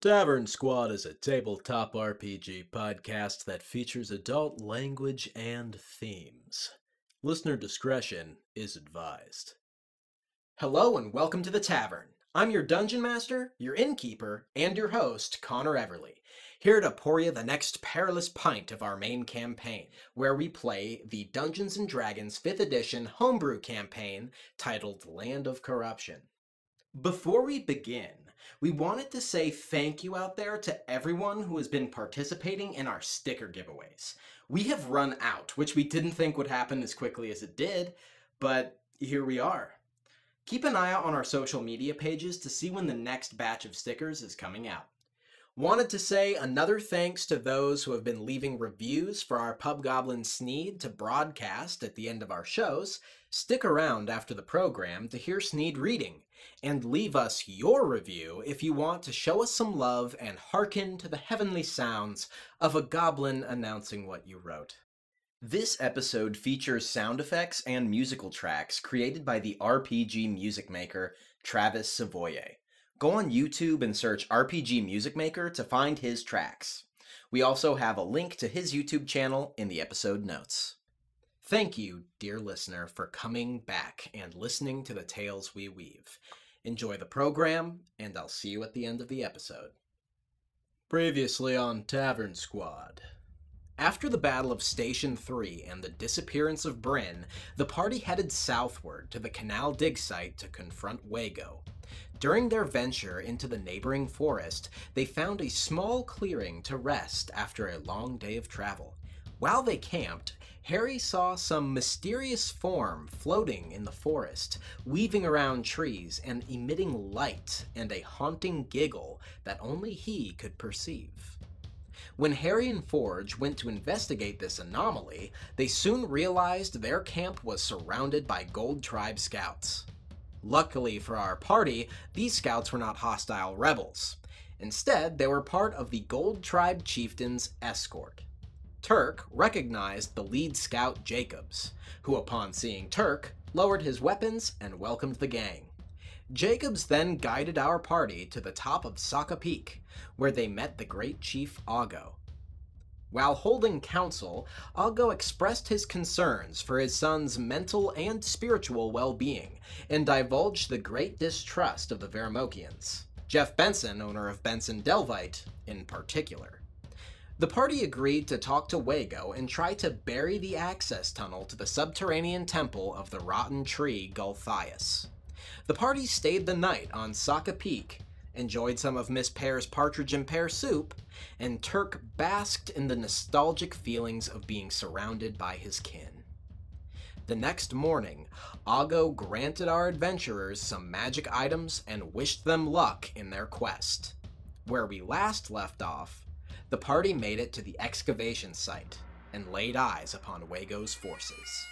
Tavern Squad is a tabletop RPG podcast that features adult language and themes. Listener discretion is advised. Hello and welcome to the tavern. I'm your dungeon master, your innkeeper, and your host, Connor Everly, here to pour you the next perilous pint of our main campaign, where we play the Dungeons and Dragons 5th edition homebrew campaign titled Land of Corruption. Before we begin, we wanted to say thank you out there to everyone who has been participating in our sticker giveaways. We have run out, which we didn't think would happen as quickly as it did, but here we are. Keep an eye out on our social media pages to see when the next batch of stickers is coming out. Wanted to say another thanks to those who have been leaving reviews for our Pub Goblin Sneed to broadcast at the end of our shows. Stick around after the program to hear Sneed reading, and leave us your review if you want to show us some love and hearken to the heavenly sounds of a goblin announcing what you wrote. This episode features sound effects and musical tracks created by the RPG music maker Travis Sovoie. Go on YouTube and search RPG Music Maker to find his tracks. We also have a link to his YouTube channel in the episode notes. Thank you, dear listener, for coming back and listening to the tales we weave. Enjoy the program, and I'll see you at the end of the episode. Previously on Tavern Squad. After the Battle of Station 3 and the disappearance of Bryn, the party headed southward to the Canal Dig site to confront Wago. During their venture into the neighboring forest, they found a small clearing to rest after a long day of travel. While they camped, Harry saw some mysterious form floating in the forest, weaving around trees and emitting light and a haunting giggle that only he could perceive. When Harry and Forge went to investigate this anomaly, they soon realized their camp was surrounded by Gold Tribe scouts. Luckily for our party, these scouts were not hostile rebels. Instead, they were part of the Gold Tribe chieftain's escort. Turk recognized the lead scout Jacobs, who, upon seeing Turk, lowered his weapons and welcomed the gang. Jacobs then guided our party to the top of Saka Peak, where they met the great chief Ago. While holding council, Ago expressed his concerns for his son's mental and spiritual well being and divulged the great distrust of the Veramokians, Jeff Benson, owner of Benson Delvite, in particular. The party agreed to talk to Wago and try to bury the access tunnel to the subterranean temple of the rotten tree Gulthias. The party stayed the night on Saka Peak enjoyed some of Miss Pear's partridge and pear soup, and Turk basked in the nostalgic feelings of being surrounded by his kin. The next morning, Ago granted our adventurers some magic items and wished them luck in their quest. Where we last left off, the party made it to the excavation site and laid eyes upon Wago's forces.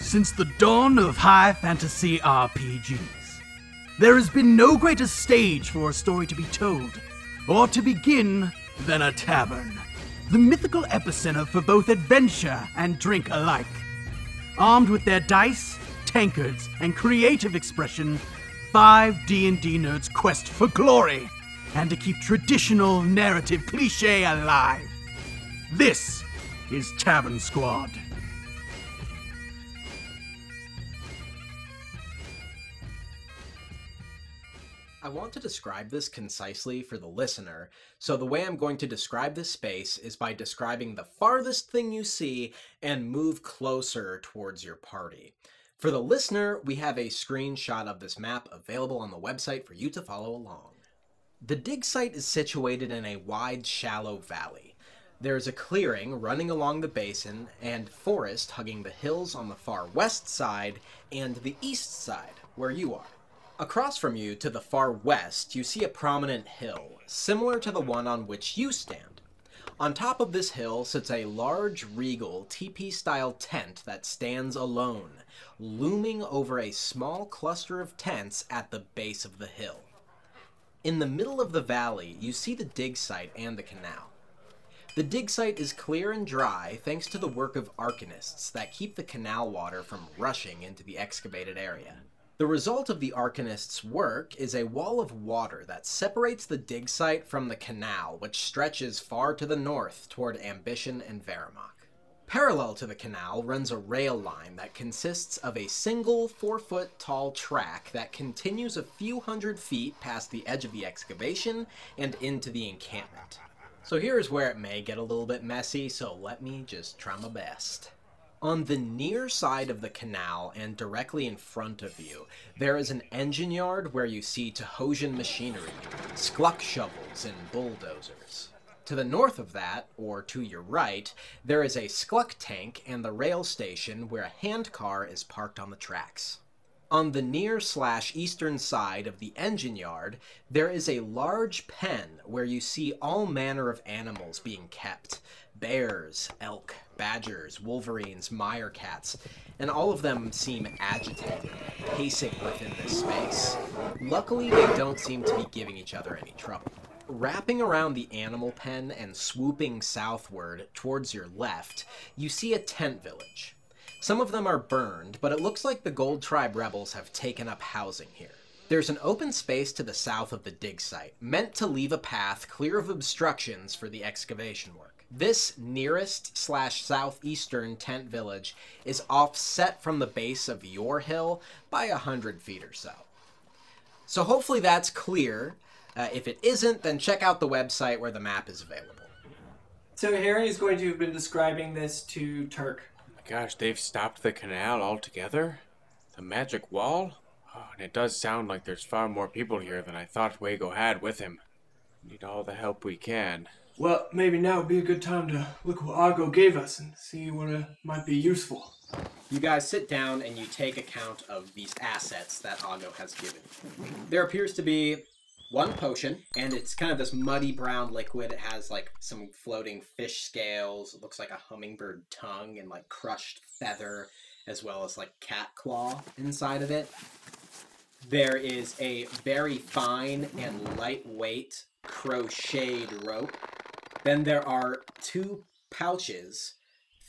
Since the dawn of high fantasy RPGs, there has been no greater stage for a story to be told, or to begin, than a tavern. The mythical epicenter for both adventure and drink alike. Armed with their dice, tankards, and creative expression, five D&D nerds quest for glory and to keep traditional narrative cliché alive. This is Tavern Squad. I want to describe this concisely for the listener, so the way I'm going to describe this space is by describing the farthest thing you see and move closer towards your party. For the listener, we have a screenshot of this map available on the website for you to follow along. The dig site is situated in a wide, shallow valley. There is a clearing running along the basin and forest hugging the hills on the far west side and the east side, where you are. Across from you, to the far west, you see a prominent hill, similar to the one on which you stand. On top of this hill sits a large, regal, teepee style tent that stands alone, looming over a small cluster of tents at the base of the hill. In the middle of the valley, you see the dig site and the canal. The dig site is clear and dry thanks to the work of arcanists that keep the canal water from rushing into the excavated area. The result of the Arcanist's work is a wall of water that separates the dig site from the canal, which stretches far to the north toward Ambition and Veramok. Parallel to the canal runs a rail line that consists of a single four foot tall track that continues a few hundred feet past the edge of the excavation and into the encampment. So here's where it may get a little bit messy, so let me just try my best. On the near side of the canal and directly in front of you, there is an engine yard where you see Tahosian machinery, skluck shovels, and bulldozers. To the north of that, or to your right, there is a skluck tank and the rail station where a handcar is parked on the tracks. On the near slash eastern side of the engine yard, there is a large pen where you see all manner of animals being kept bears, elk, badgers, wolverines, cats, and all of them seem agitated, pacing within this space. Luckily, they don't seem to be giving each other any trouble. Wrapping around the animal pen and swooping southward towards your left, you see a tent village. Some of them are burned, but it looks like the Gold Tribe rebels have taken up housing here. There's an open space to the south of the dig site, meant to leave a path clear of obstructions for the excavation work. This nearest slash southeastern tent village is offset from the base of your hill by a hundred feet or so. So hopefully that's clear. Uh, if it isn't, then check out the website where the map is available. So Harry is going to have been describing this to Turk. Gosh, they've stopped the canal altogether? The magic wall? Oh, and it does sound like there's far more people here than I thought Wago had with him. Need all the help we can. Well, maybe now would be a good time to look what Argo gave us and see what uh, might be useful. You guys sit down and you take account of these assets that Argo has given. There appears to be one potion, and it's kind of this muddy brown liquid. It has like some floating fish scales. It looks like a hummingbird tongue and like crushed feather, as well as like cat claw inside of it. There is a very fine and lightweight crocheted rope. Then there are two pouches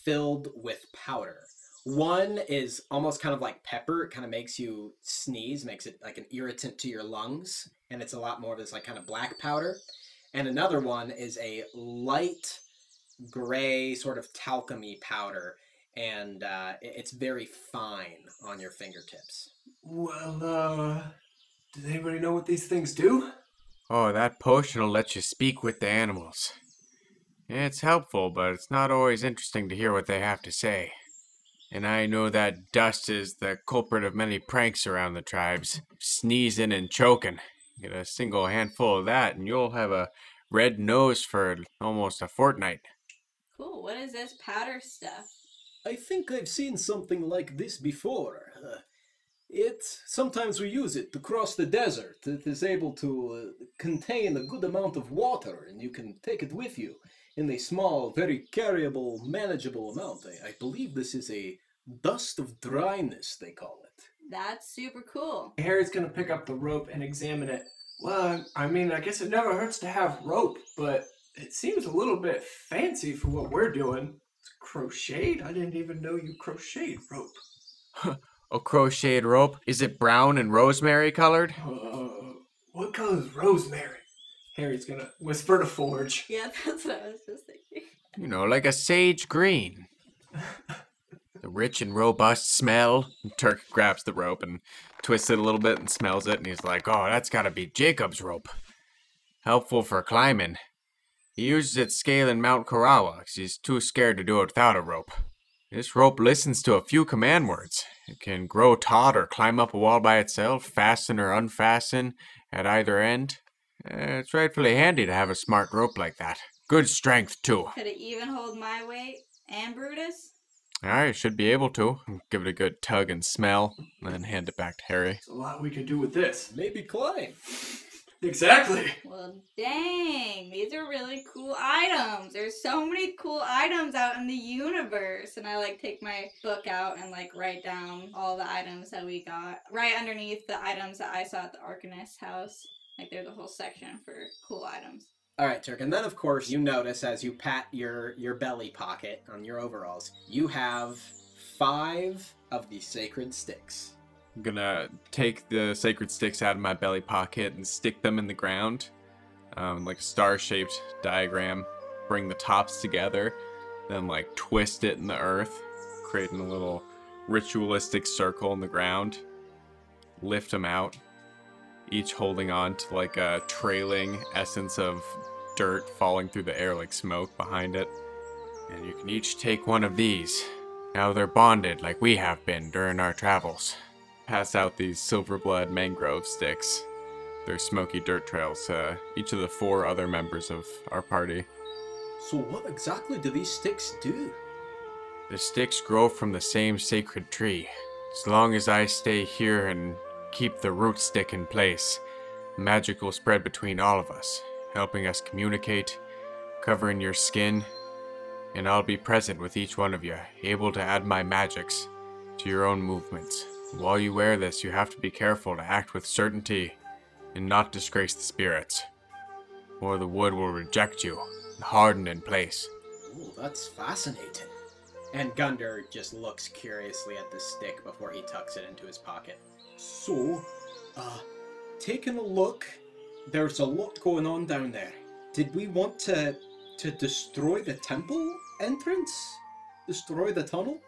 filled with powder. One is almost kind of like pepper. It kind of makes you sneeze, makes it like an irritant to your lungs and it's a lot more of this like kind of black powder. And another one is a light gray sort of talcumy powder, and uh, it's very fine on your fingertips. Well, uh, does anybody know what these things do? Oh, that potion will let you speak with the animals. It's helpful, but it's not always interesting to hear what they have to say. And I know that dust is the culprit of many pranks around the tribes, sneezing and choking. Get a single handful of that, and you'll have a red nose for almost a fortnight. Cool. What is this powder stuff? I think I've seen something like this before. Uh, it sometimes we use it to cross the desert. It is able to uh, contain a good amount of water, and you can take it with you in a small, very carryable, manageable amount. I, I believe this is a dust of dryness. They call it. That's super cool. Harry's gonna pick up the rope and examine it. Well, I mean, I guess it never hurts to have rope, but it seems a little bit fancy for what we're doing. It's crocheted? I didn't even know you crocheted rope. a crocheted rope? Is it brown and rosemary colored? Uh, what color is rosemary? Harry's gonna whisper to Forge. Yeah, that's what I was just thinking. You know, like a sage green. the rich and robust smell. And Turk grabs the rope and twists it a little bit and smells it, and he's like, "Oh, that's got to be Jacob's rope. Helpful for climbing. He uses it scaling Mount Karawa because he's too scared to do it without a rope. This rope listens to a few command words. It can grow taut or climb up a wall by itself, fasten or unfasten at either end. Eh, it's rightfully handy to have a smart rope like that. Good strength, too. Could it even hold my weight and Brutus? I should be able to. Give it a good tug and smell, and then hand it back to Harry. There's a lot we could do with this. Maybe climb. Exactly. Well, dang, these are really cool items. There's so many cool items out in the universe. And I like take my book out and like write down all the items that we got right underneath the items that I saw at the Arcanist house. Like there's a whole section for cool items. All right, Turk, and then of course you notice as you pat your your belly pocket on your overalls, you have five of the sacred sticks. I'm gonna take the sacred sticks out of my belly pocket and stick them in the ground, um, like a star-shaped diagram. Bring the tops together, then like twist it in the earth, creating a little ritualistic circle in the ground. Lift them out, each holding on to like a trailing essence of dirt falling through the air like smoke behind it. And you can each take one of these. Now they're bonded like we have been during our travels. Pass out these silverblood mangrove sticks. They're smoky dirt trails to each of the four other members of our party. So, what exactly do these sticks do? The sticks grow from the same sacred tree. As long as I stay here and keep the root stick in place, magic will spread between all of us, helping us communicate, covering your skin, and I'll be present with each one of you, able to add my magics to your own movements. While you wear this, you have to be careful to act with certainty and not disgrace the spirits, or the wood will reject you and harden in place. Oh, that's fascinating. And Gunder just looks curiously at the stick before he tucks it into his pocket. So, uh, taking a look, there's a lot going on down there. Did we want to to destroy the temple entrance? Destroy the tunnel?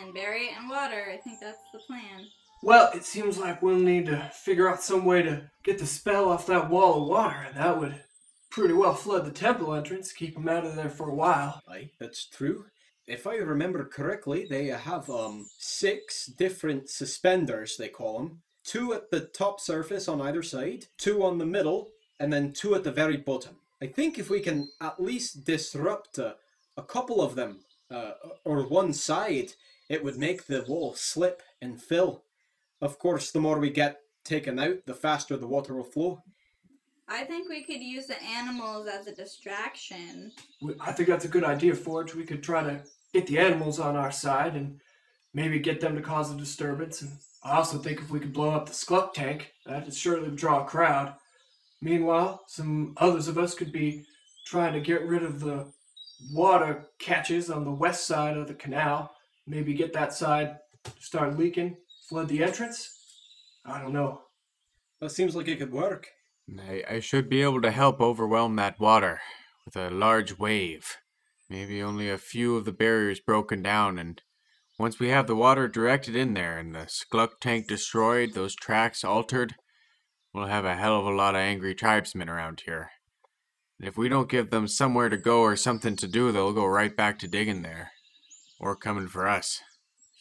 And bury it in water. I think that's the plan. Well, it seems like we'll need to figure out some way to get the spell off that wall of water, and that would pretty well flood the temple entrance, keep them out of there for a while. Aye, that's true. If I remember correctly, they have um six different suspenders. They call them two at the top surface on either side, two on the middle, and then two at the very bottom. I think if we can at least disrupt a, a couple of them, uh, or one side, it would make the wall slip and fill. Of course, the more we get taken out, the faster the water will flow. I think we could use the animals as a distraction. I think that's a good idea, Forge. We could try to get the animals on our side and maybe get them to cause a disturbance. And I also think if we could blow up the Skluck tank, that would surely draw a crowd. Meanwhile, some others of us could be trying to get rid of the water catches on the west side of the canal. Maybe get that side to start leaking, flood the entrance. I don't know. That seems like it could work. I, I should be able to help overwhelm that water with a large wave. Maybe only a few of the barriers broken down, and once we have the water directed in there and the Skluck tank destroyed, those tracks altered, we'll have a hell of a lot of angry tribesmen around here. And if we don't give them somewhere to go or something to do, they'll go right back to digging there. Or coming for us.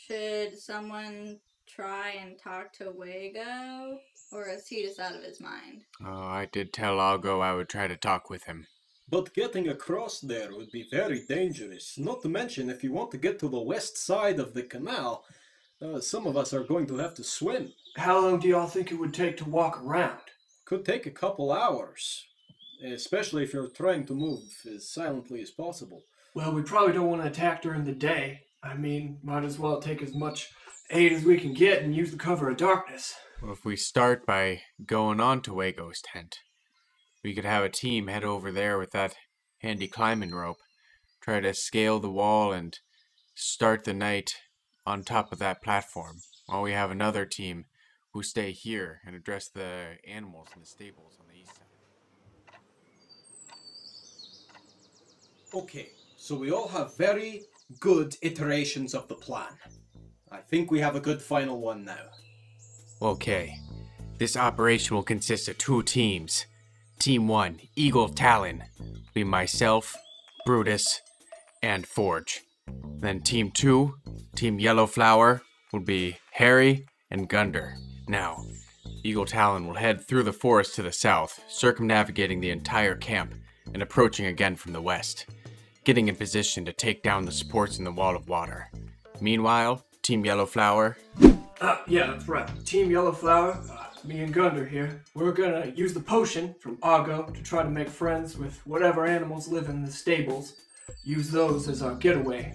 Should someone try and talk to Wago? Or is he just out of his mind? Oh, I did tell Algo I would try to talk with him. But getting across there would be very dangerous. Not to mention, if you want to get to the west side of the canal, uh, some of us are going to have to swim. How long do y'all think it would take to walk around? Could take a couple hours, especially if you're trying to move as silently as possible. Well, we probably don't want to attack during the day. I mean, might as well take as much aid as we can get and use the cover of darkness. Well, if we start by going on to Wago's tent, we could have a team head over there with that handy climbing rope, try to scale the wall and start the night on top of that platform, while we have another team who stay here and address the animals in the stables on the east side. Okay, so we all have very good iterations of the plan. I think we have a good final one now. Okay, this operation will consist of two teams. Team 1, Eagle Talon, be myself, Brutus, and Forge. Then Team 2, Team Yellow Flower, will be Harry and Gunder. Now, Eagle Talon will head through the forest to the south, circumnavigating the entire camp and approaching again from the west, getting in position to take down the supports in the wall of water. Meanwhile, Team Yellow Flower Uh, yeah, that's right. Team Yellow Flower, me and Gunder here. We're gonna use the potion from Argo to try to make friends with whatever animals live in the stables. Use those as our getaway.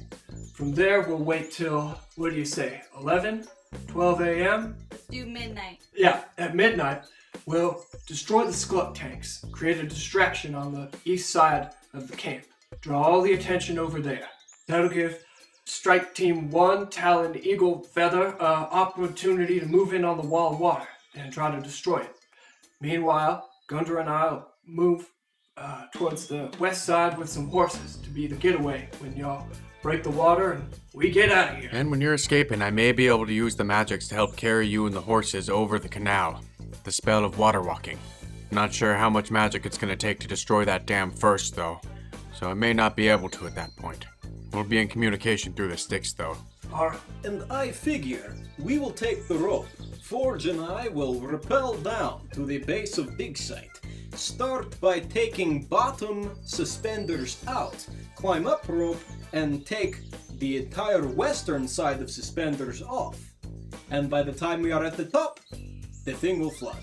From there, we'll wait till, what do you say, 11? 12 a.m.? Let's do midnight. Yeah, at midnight, we'll destroy the Skluck tanks, create a distraction on the east side of the camp. Draw all the attention over there. That'll give Strike Team 1, Talon, Eagle, Feather, uh, opportunity to move in on the wall water and try to destroy it. Meanwhile, Gunder and I'll move uh, towards the west side with some horses to be the getaway when y'all break the water and we get out of here. And when you're escaping, I may be able to use the magics to help carry you and the horses over the canal. The spell of water walking. Not sure how much magic it's gonna take to destroy that dam first, though. So I may not be able to at that point. We'll be in communication through the sticks, though. Alright, And I figure we will take the rope. Forge and I will rappel down to the base of Dig Site. Start by taking bottom suspenders out, climb up rope, and take the entire western side of suspenders off. And by the time we are at the top, the thing will flood.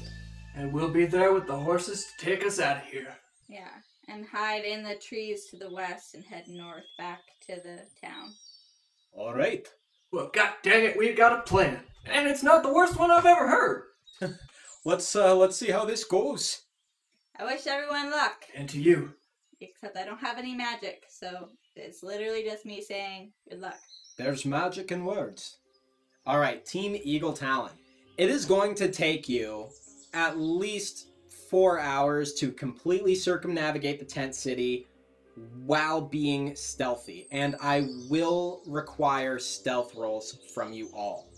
and we'll be there with the horses to take us out of here. Yeah. And hide in the trees to the west and head north back to the town. All right. Well, god dang it, we've got a plan. And it's not the worst one I've ever heard. Let's uh let's see how this goes. I wish everyone luck. And to you. Except I don't have any magic, so it's literally just me saying good luck. There's magic in words. All right, Team Eagle Talon. It is going to take you at least four hours to completely circumnavigate the tent city while being stealthy, and I will require stealth rolls from you all.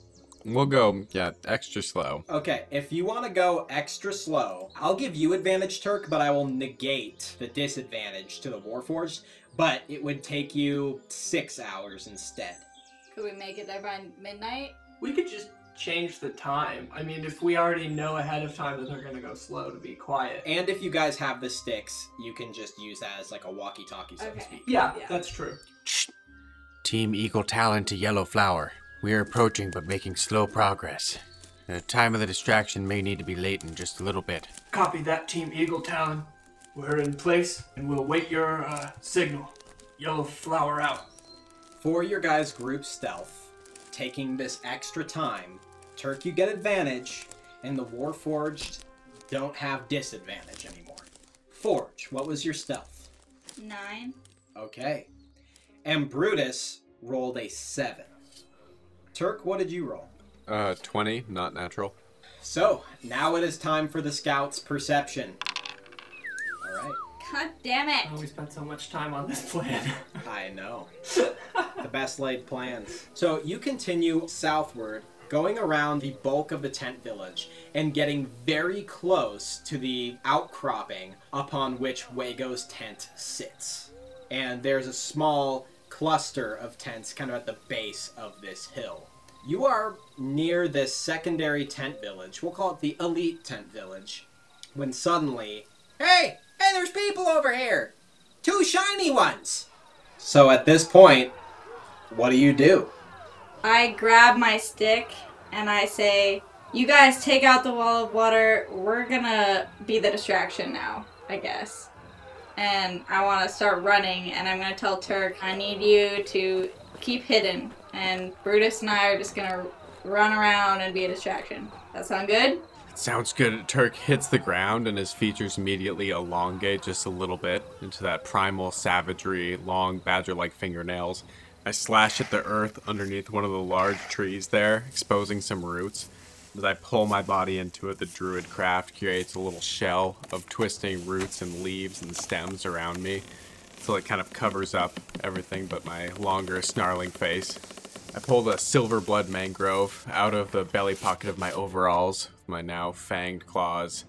We'll go, yeah, extra slow. Okay, if you want to go extra slow, I'll give you advantage, Turk, but I will negate the disadvantage to the Warforged, but it would take you six hours instead. Could we make it there by midnight? We could just change the time. I mean, if we already know ahead of time that they're gonna go slow to be quiet. And if you guys have the sticks, you can just use that as like a walkie-talkie, so to Okay. speak. Yeah, Yeah. that's true. Team Eagle Talon to Yellow Flower. We are approaching but making slow progress. The time of the distraction may need to be latent just a little bit. Copy that, Team Eagle Talon. We're in place, and we'll wait your uh, signal. Yellow flower out. For your guys' group stealth, taking this extra time, Turk, you get advantage, and the Warforged don't have disadvantage anymore. Forge, what was your stealth? Nine. Okay. And Brutus rolled a seven. Turk, what did you roll? Uh, 20, not natural. So, now it is time for the scout's perception. Alright. God damn it! Oh, we spent so much time on this plan. I know. the best laid plans. So you continue southward, going around the bulk of the tent village and getting very close to the outcropping upon which Wago's tent sits. And there's a small cluster of tents kind of at the base of this hill. You are near this secondary tent village. We'll call it the elite tent village. When suddenly, hey, hey, there's people over here! Two shiny ones! So at this point, what do you do? I grab my stick and I say, You guys take out the wall of water. We're gonna be the distraction now, I guess. And I wanna start running, and I'm gonna tell Turk, I need you to keep hidden. And Brutus and I are just gonna run around and be a distraction. That sound good? Sounds good. Turk hits the ground and his features immediately elongate just a little bit into that primal savagery, long badger like fingernails. I slash at the earth underneath one of the large trees there, exposing some roots. As I pull my body into it, the druid craft creates a little shell of twisting roots and leaves and stems around me. So it kind of covers up everything but my longer, snarling face. I pull a silver blood mangrove out of the belly pocket of my overalls, with my now fanged claws,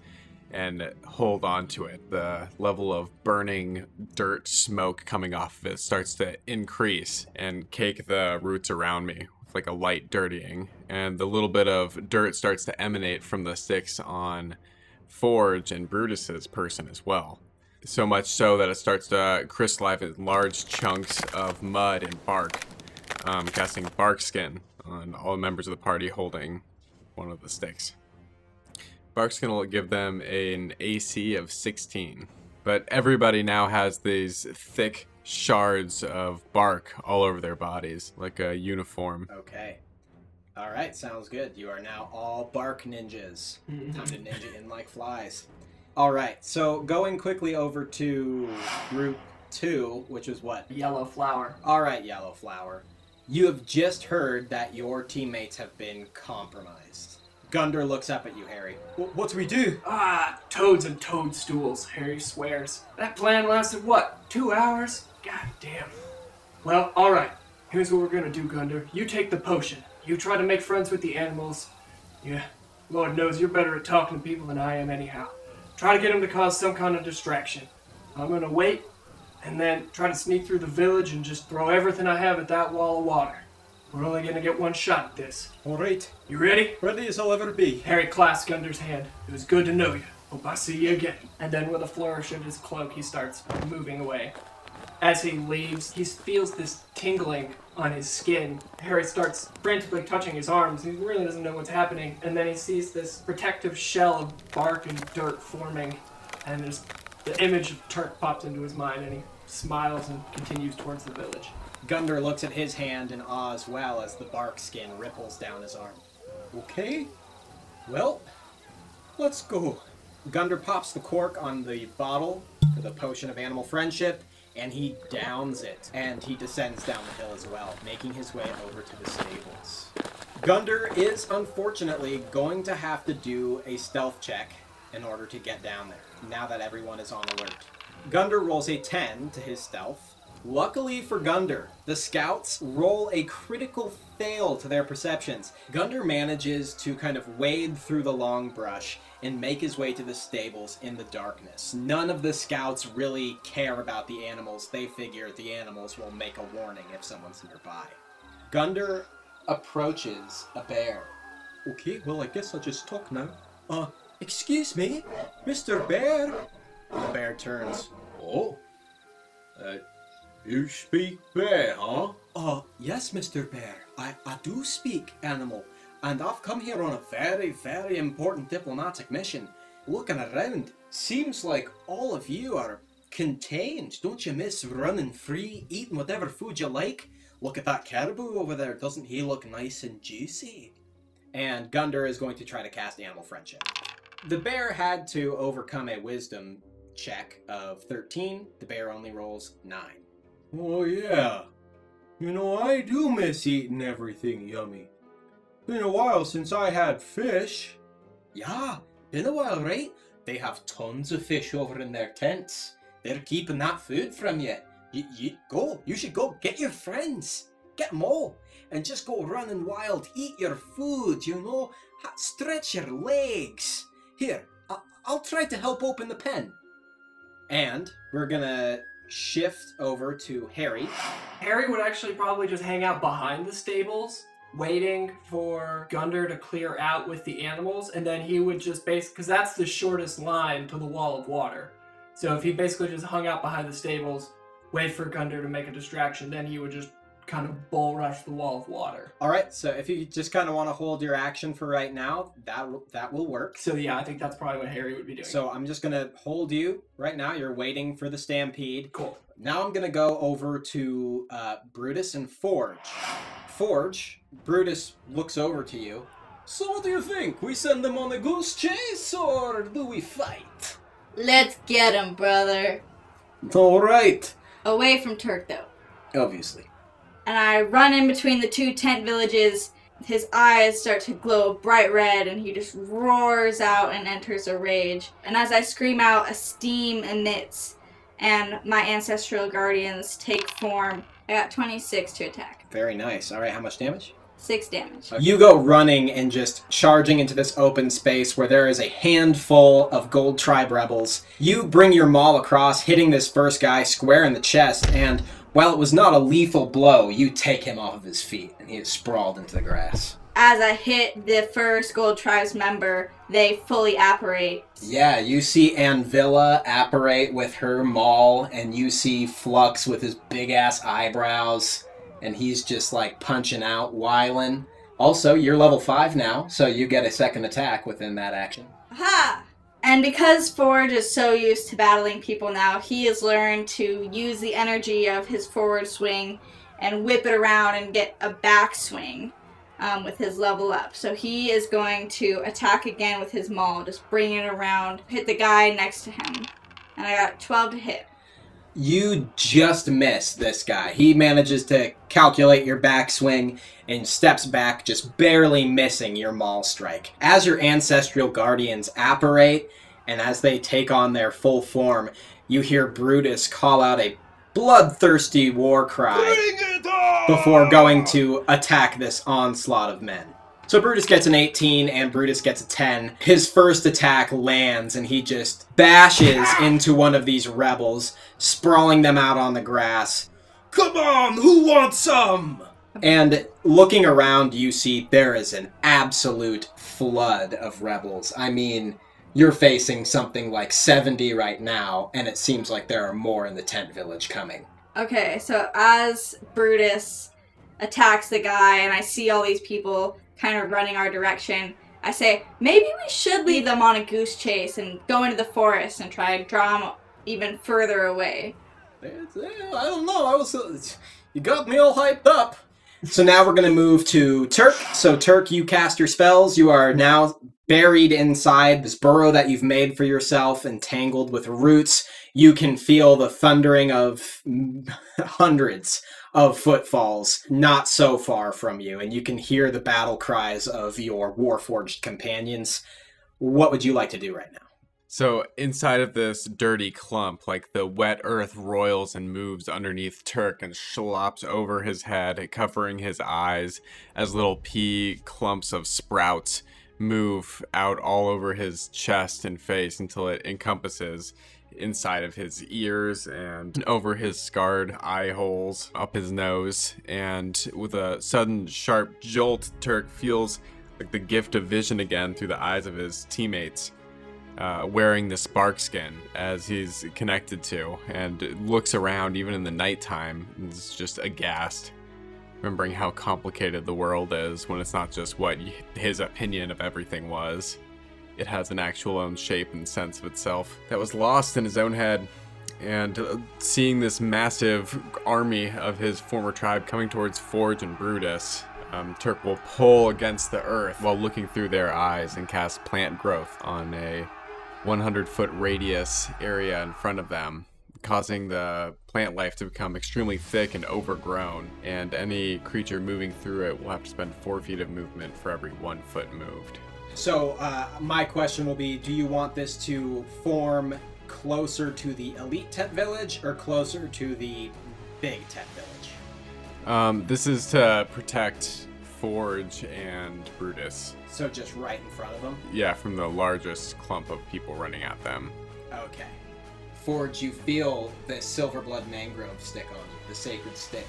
and hold on to it. The level of burning dirt smoke coming off of it starts to increase and cake the roots around me with like a light dirtying. And the little bit of dirt starts to emanate from the sticks on Forge and Brutus's person as well. So much so that it starts to crystallize in large chunks of mud and bark um, casting bark skin on all members of the party holding one of the sticks. Barkskin will give them an AC of 16, but everybody now has these thick shards of bark all over their bodies, like a uniform. Okay. All right, sounds good. You are now all bark ninjas. Time to ninja in like flies. All right, so going quickly over to group two, which is what? Yellow flower. All right, Yellow Flower. You have just heard that your teammates have been compromised. Gunder looks up at you, Harry. Wh- What do we do? Ah, toads and toadstools, Harry swears. That plan lasted what, two hours? God damn. Well, alright. Here's what we're gonna do, Gunder. You take the potion. You try to make friends with the animals. Yeah, Lord knows you're better at talking to people than I am, anyhow. Try to get them to cause some kind of distraction. I'm gonna wait, and then try to sneak through the village and just throw everything I have at that wall of water. We're only gonna get one shot at this. All right, You ready? ready as I'll ever be. Harry clasped Gunder's hand. It was good to know you. Hope I see you again. And then, with a flourish of his cloak, he starts moving away. As he leaves, he feels this tingling on his skin. Harry starts frantically touching his arms. He really doesn't know what's happening. And then he sees this protective shell of bark and dirt forming. And there's the image of Turk pops into his mind, and he smiles and continues towards the village. Gunder looks at his hand in awe as well as the bark skin ripples down his arm. Okay. Well, let's go. Gunder pops the cork on the bottle for the potion of animal friendship, and he downs it. And he descends down the hill as well, making his way over to the stables. Gunder is unfortunately going to have to do a stealth check in order to get down there, now that everyone is on alert. Gunder rolls a 10 to his stealth. Luckily for Gunder, the scouts roll a critical fail to their perceptions. Gunder manages to kind of wade through the long brush and make his way to the stables in the darkness. None of the scouts really care about the animals. They figure the animals will make a warning if someone's nearby. Gunder approaches a bear. Okay, well, I guess I'll just talk now. Uh, excuse me, Mr. Bear. The bear turns. Oh, uh, you speak bear, huh? Uh, yes, Mr. Bear. I, I do speak animal, and I've come here on a very, very important diplomatic mission. Looking around, seems like all of you are contained. Don't you miss running free, eating whatever food you like? Look at that caribou over there. Doesn't he look nice and juicy? And Gunder is going to try to cast Animal Friendship. The bear had to overcome a wisdom check of 13. The bear only rolls 9. Oh, yeah. You know, I do miss eating everything yummy. Been a while since I had fish. Yeah, been a while, right? They have tons of fish over in their tents. They're keeping that food from you. You, you go. You should go get your friends. Get them all. And just go running wild. Eat your food, you know. Stretch your legs. Here, I'll try to help open the pen. And we're gonna shift over to Harry. Harry would actually probably just hang out behind the stables, waiting for Gunder to clear out with the animals, and then he would just basically, because that's the shortest line to the wall of water. So if he basically just hung out behind the stables, wait for Gunder to make a distraction, then he would just kind of bull rush the wall of water. All right, so if you just kind of want to hold your action for right now, that that will work. So yeah, I think that's probably what Harry would be doing. So I'm just gonna hold you right now. You're waiting for the stampede. cool. Now I'm gonna go over to uh, Brutus and Forge. Forge, Brutus looks over to you. So what do you think? We send them on a goose chase or do we fight? Let's get him, brother. All right. Away from Turk, though. Obviously. And I run in between the two tent villages. His eyes start to glow bright red, and he just roars out and enters a rage. And as I scream out, a steam emits, and my ancestral guardians take form. I got 26 to attack. Very nice. All right, how much damage? Six damage. You go running and just charging into this open space where there is a handful of Gold Tribe rebels. You bring your maul across, hitting this first guy square in the chest, and while it was not a lethal blow, you take him off of his feet and he is sprawled into the grass. As I hit the first Gold Tribes member, they fully apparate. Yeah, you see Anvilla apparate with her maul, and you see Flux with his big ass eyebrows, and he's just like punching out, whiling. Also, you're level 5 now, so you get a second attack within that action. Ha! And because Forge is so used to battling people now, he has learned to use the energy of his forward swing and whip it around and get a back swing um, with his level up. So he is going to attack again with his maul, just bring it around, hit the guy next to him. And I got 12 to hit. You just miss this guy. He manages to calculate your backswing and steps back, just barely missing your maul strike. As your ancestral guardians apparate, and as they take on their full form, you hear Brutus call out a bloodthirsty war cry before going to attack this onslaught of men. So Brutus gets an 18 and Brutus gets a 10. His first attack lands and he just bashes into one of these rebels, sprawling them out on the grass. Come on, who wants some? And looking around, you see there is an absolute flood of rebels. I mean, you're facing something like 70 right now, and it seems like there are more in the tent village coming. Okay, so as Brutus attacks the guy and I see all these people kind of running our direction, I say, maybe we should lead them on a goose chase and go into the forest and try to draw them even further away. It's- eh, I don't know. I was. uh, You got me all hyped up. So now we're going to move to Turk. So, Turk, you cast your spells. You are now buried inside this burrow that you've made for yourself, entangled with roots. You can feel the thundering of hundreds of footfalls not so far from you, and you can hear the battle cries of your warforged companions. What would you like to do right now? So inside of this dirty clump, like the wet earth roils and moves underneath Turk and slops over his head, covering his eyes as little pea clumps of sprouts move out all over his chest and face until it encompasses inside of his ears and over his scarred eye holes, up his nose, and with a sudden sharp jolt, Turk feels like the gift of vision again through the eyes of his teammates uh, wearing the bark skin as he's connected to and looks around even in the nighttime and is just aghast remembering how complicated the world is when it's not just what his opinion of everything was it has an actual own shape and sense of itself that was lost in his own head and uh, seeing this massive army of his former tribe coming towards Forge and Brutus, um, Turk will pull against the earth while looking through their eyes and cast plant growth on a 100 foot radius area in front of them, causing the plant life to become extremely thick and overgrown. And any creature moving through it will have to spend four feet of movement for every one foot moved. So, uh, my question will be do you want this to form closer to the elite tent village or closer to the big tent village? Um, this is to protect Forge and Brutus. So, just right in front of them? Yeah, from the largest clump of people running at them. Okay. Forge, you feel the silverblood mangrove stick on you, the sacred stick,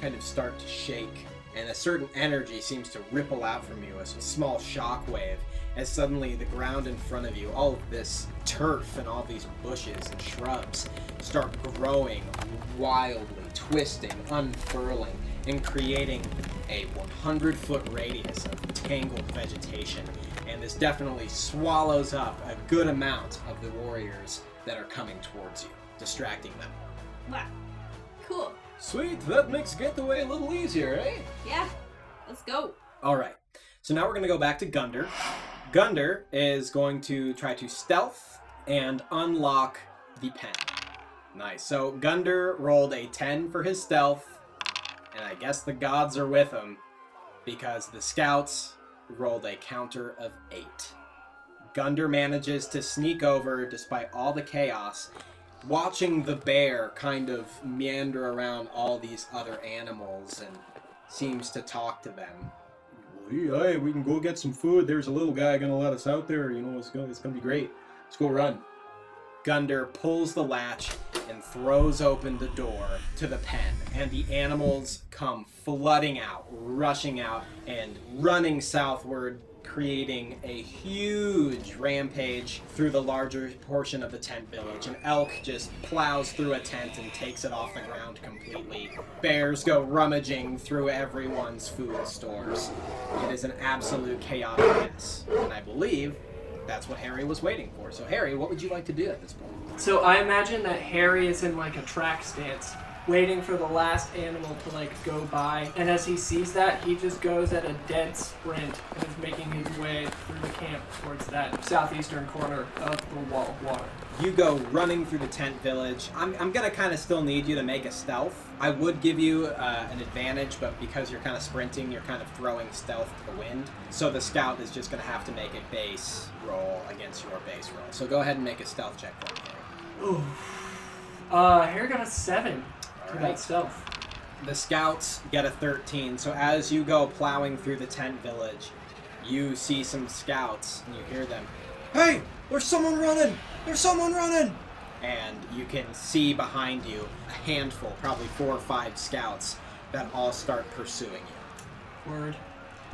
kind of start to shake, and a certain energy seems to ripple out from you as a small shock wave, as suddenly the ground in front of you, all of this turf and all these bushes and shrubs, start growing wildly, twisting, unfurling, and creating a 100 foot radius of tangled vegetation. And this definitely swallows up a good amount of the warriors that are coming towards you, distracting them. Wow. Cool. Sweet, that makes getaway a little easier, eh? Yeah. Let's go. All right. So now we're going to go back to Gunder. Gunder is going to try to stealth and unlock the pen. Nice. So Gunder rolled a 10 for his stealth, and I guess the gods are with him because the scouts rolled a counter of 8. Gunder manages to sneak over despite all the chaos, watching the bear kind of meander around all these other animals and seems to talk to them. Hey, we can go get some food. There's a little guy gonna let us out there. You know, it's gonna, it's gonna be great. Let's go run. Gunder pulls the latch and throws open the door to the pen, and the animals come flooding out, rushing out, and running southward, creating a huge rampage through the larger portion of the tent village. An elk just plows through a tent and takes it off the ground completely. Bears go rummaging through everyone's food stores. It is an absolute chaotic mess, and I believe that's what Harry was waiting for. So, Harry, what would you like to do at this point? So I imagine that Harry is in like a track stance, waiting for the last animal to like go by, and as he sees that, he just goes at a dead sprint and is making his way through the camp towards that southeastern corner of the wall of water. You go running through the tent village. I'm, I'm gonna kind of still need you to make a stealth. I would give you uh, an advantage, but because you're kind of sprinting, you're kind of throwing stealth to the wind. So the scout is just gonna have to make a base roll against your base roll. So go ahead and make a stealth check for me. Ooh. Uh, Harry got a seven All for that stealth. The scouts get a 13. So as you go plowing through the tent village, you see some scouts and you hear them, Hey, there's someone running! There's someone running! And you can see behind you a handful, probably four or five scouts, that all start pursuing you. Word.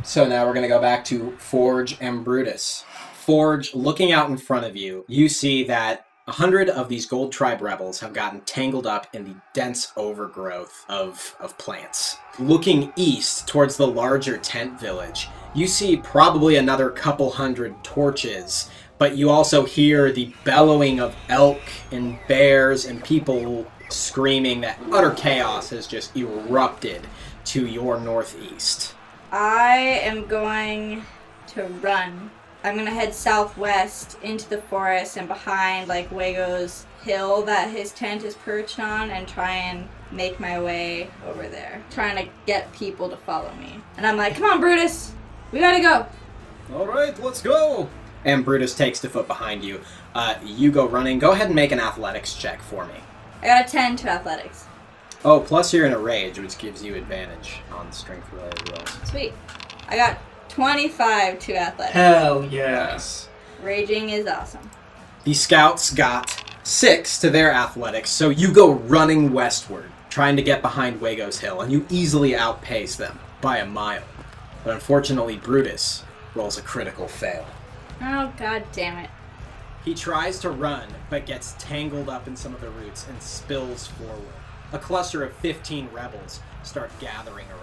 So now we're going to go back to Forge and Brutus. Forge, looking out in front of you, you see that a hundred of these Gold Tribe rebels have gotten tangled up in the dense overgrowth of, of plants. Looking east towards the larger tent village, you see probably another couple hundred torches, but you also hear the bellowing of elk and bears and people screaming that utter chaos has just erupted to your northeast. I am going to run. I'm gonna head southwest into the forest and behind like Wago's hill that his tent is perched on and try and make my way over there. Trying to get people to follow me. And I'm like, come on, Brutus! We gotta go! All right, let's go. and Brutus takes the foot behind you. Uh, you go running. Go ahead and make an athletics check for me. I got a 10 to athletics. Oh, plus you're in a rage, which gives you advantage on strength related rolls. Sweet. I got 25 to athletics. Hell yes. Raging is awesome. The scouts got six to their athletics, so you go running westward, trying to get behind Wago's Hill, and you easily outpace them by a mile. But unfortunately, Brutus rolls a critical fail. Oh, god damn it. He tries to run, but gets tangled up in some of the roots and spills forward. A cluster of 15 rebels start gathering around.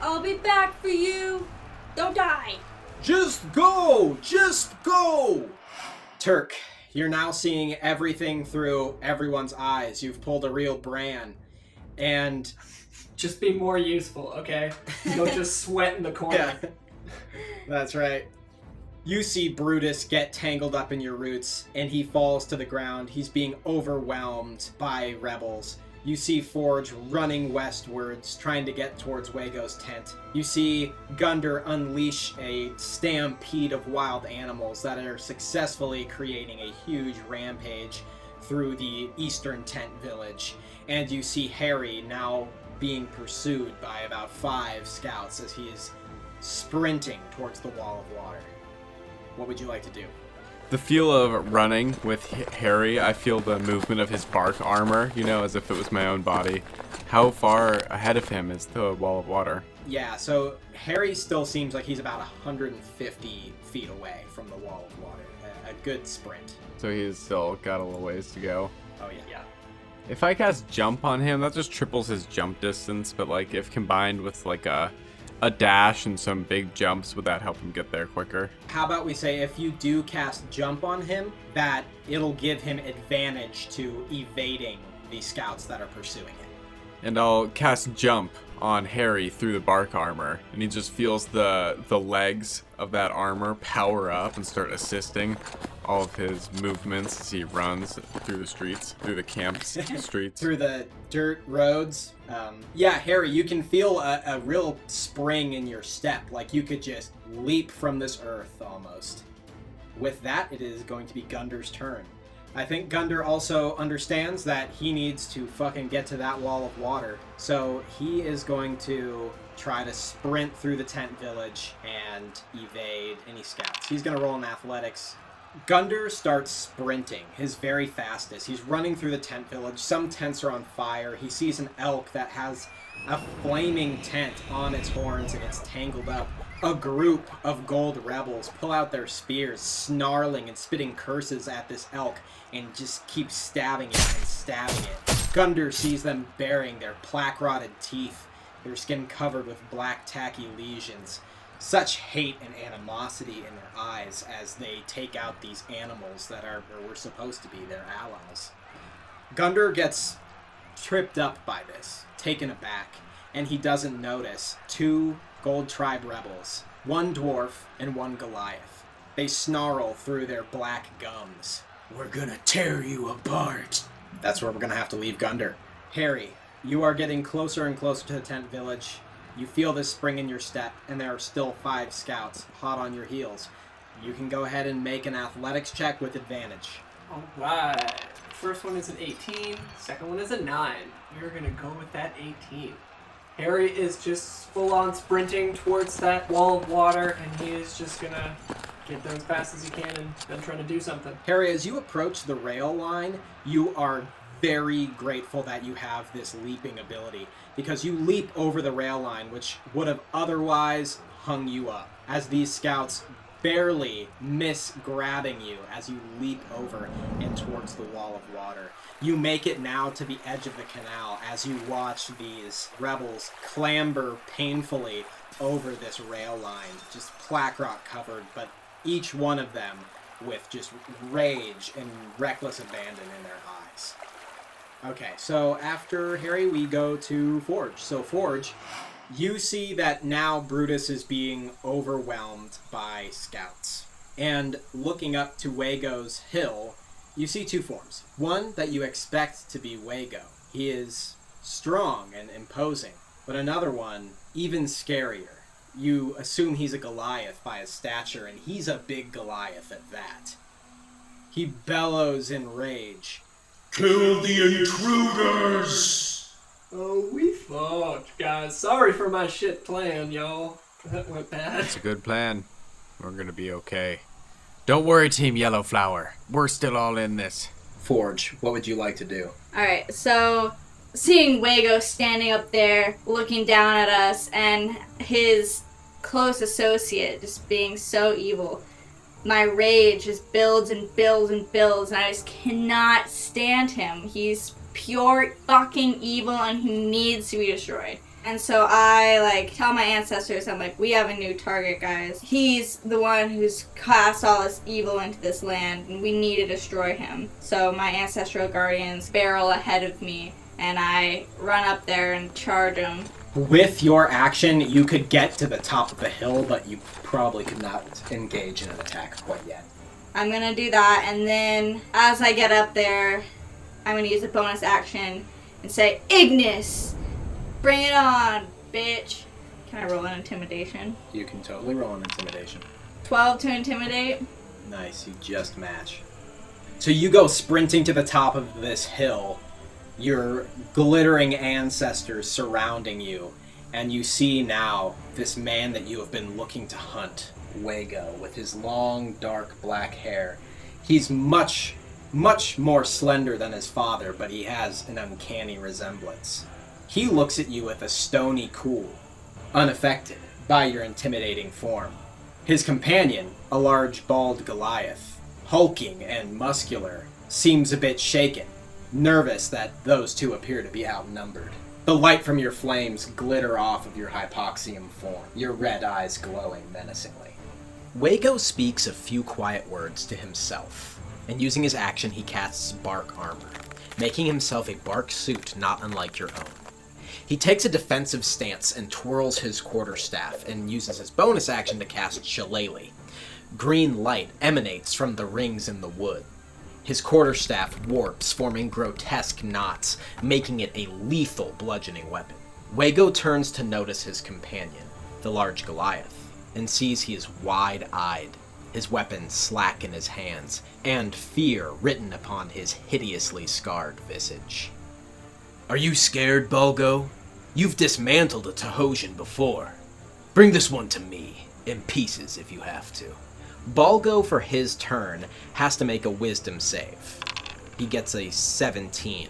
I'll be back for you! Don't die! Just go. Just go. Turk, you're now seeing everything through everyone's eyes. You've pulled a real Bran. And Just be more useful, okay? Don't just sweat in the corner. Yeah. That's right. You see Brutus get tangled up in your roots, and he falls to the ground. He's being overwhelmed by rebels. You see Forge running westwards, trying to get towards Wago's tent. You see Gunder unleash a stampede of wild animals that are successfully creating a huge rampage through the eastern tent village. And you see Harry now being pursued by about five scouts as he is sprinting towards the wall of water. What would you like to do? The feel of running with Harry, I feel the movement of his bark armor, you know, as if it was my own body. How far ahead of him is the wall of water? Yeah, so Harry still seems like he's about 150 feet away from the wall of water. A, a good sprint. So he's still got a little ways to go. Oh, yeah. yeah. If I cast jump on him, that just triples his jump distance, but like if combined with like a a dash and some big jumps, would that help him get there quicker? How about we say if you do cast jump on him, that it'll give him advantage to evading the scouts that are pursuing him. And I'll cast jump on Harry through the bark armor, and he just feels the the legs of that armor power up and start assisting all of his movements as he runs through the streets, through the camp's streets. through the dirt roads. Um, yeah, Harry, you can feel a, a real spring in your step, like you could just leap from this earth almost. With that, it is going to be Gunder's turn. I think Gunder also understands that he needs to fucking get to that wall of water. So he is going to try to sprint through the tent village and evade any scouts. He's going to roll in athletics. Gunder starts sprinting, his very fastest. He's running through the tent village. Some tents are on fire. He sees an elk that has a flaming tent on its horns and it's tangled up. A group of gold rebels pull out their spears, snarling and spitting curses at this elk, and just keep stabbing it and stabbing it. Gunder sees them baring their plaque rotted teeth, their skin covered with black tacky lesions such hate and animosity in their eyes as they take out these animals that are or were supposed to be their allies. Gunder gets tripped up by this, taken aback, and he doesn't notice two gold tribe rebels, one dwarf and one Goliath. They snarl through their black gums. we're gonna tear you apart. That's where we're gonna have to leave Gunder. Harry, you are getting closer and closer to the tent village. You feel this spring in your step, and there are still five scouts hot on your heels. You can go ahead and make an athletics check with advantage. All right. First one is an 18. Second one is a 9. We're going to go with that 18. Harry is just full on sprinting towards that wall of water, and he is just going to get there as fast as he can and then trying to do something. Harry, as you approach the rail line, you are very grateful that you have this leaping ability because you leap over the rail line, which would have otherwise hung you up. As these scouts barely miss grabbing you as you leap over and towards the wall of water. You make it now to the edge of the canal as you watch these rebels clamber painfully over this rail line, just plaque rot covered, but each one of them with just rage and reckless abandon in their eyes. Okay, so after Harry, we go to Forge. So, Forge, you see that now Brutus is being overwhelmed by scouts. And looking up to Wago's hill, you see two forms. One that you expect to be Wago. He is strong and imposing. But another one, even scarier. You assume he's a Goliath by his stature, and he's a big Goliath at that. He bellows in rage. Kill the intruders! Oh, we fucked, guys. Sorry for my shit plan, y'all. That went bad. It's a good plan. We're gonna be okay. Don't worry, Team Yellow Flower. We're still all in this. Forge, what would you like to do? Alright, so seeing Wago standing up there looking down at us and his close associate just being so evil, my rage just builds and builds and builds, and I just cannot stand him. He's pure fucking evil and he needs to be destroyed. And so I like tell my ancestors, I'm like, we have a new target, guys. He's the one who's cast all this evil into this land, and we need to destroy him. So my ancestral guardians barrel ahead of me, and I run up there and charge him. With your action, you could get to the top of the hill, but you probably could not engage in an attack quite yet. I'm gonna do that, and then as I get up there, I'm gonna use a bonus action and say, Ignis! Bring it on, bitch! Can I roll an intimidation? You can totally roll an intimidation. 12 to intimidate. Nice, you just match. So you go sprinting to the top of this hill, your glittering ancestors surrounding you, and you see now this man that you have been looking to hunt, Wago, with his long, dark black hair. He's much, much more slender than his father, but he has an uncanny resemblance. He looks at you with a stony cool, unaffected by your intimidating form. His companion, a large bald Goliath, hulking and muscular, seems a bit shaken, nervous that those two appear to be outnumbered. The light from your flames glitter off of your hypoxium form, your red eyes glowing menacingly. Wago speaks a few quiet words to himself, and using his action, he casts bark armor, making himself a bark suit not unlike your own. He takes a defensive stance and twirls his quarterstaff and uses his bonus action to cast Shillelagh. Green light emanates from the rings in the wood. His quarterstaff warps, forming grotesque knots, making it a lethal bludgeoning weapon. Wago turns to notice his companion, the large Goliath, and sees he is wide eyed, his weapon slack in his hands, and fear written upon his hideously scarred visage. Are you scared, Bulgo? You've dismantled a Tahosian before. Bring this one to me, in pieces if you have to. Bulgo, for his turn, has to make a wisdom save. He gets a 17.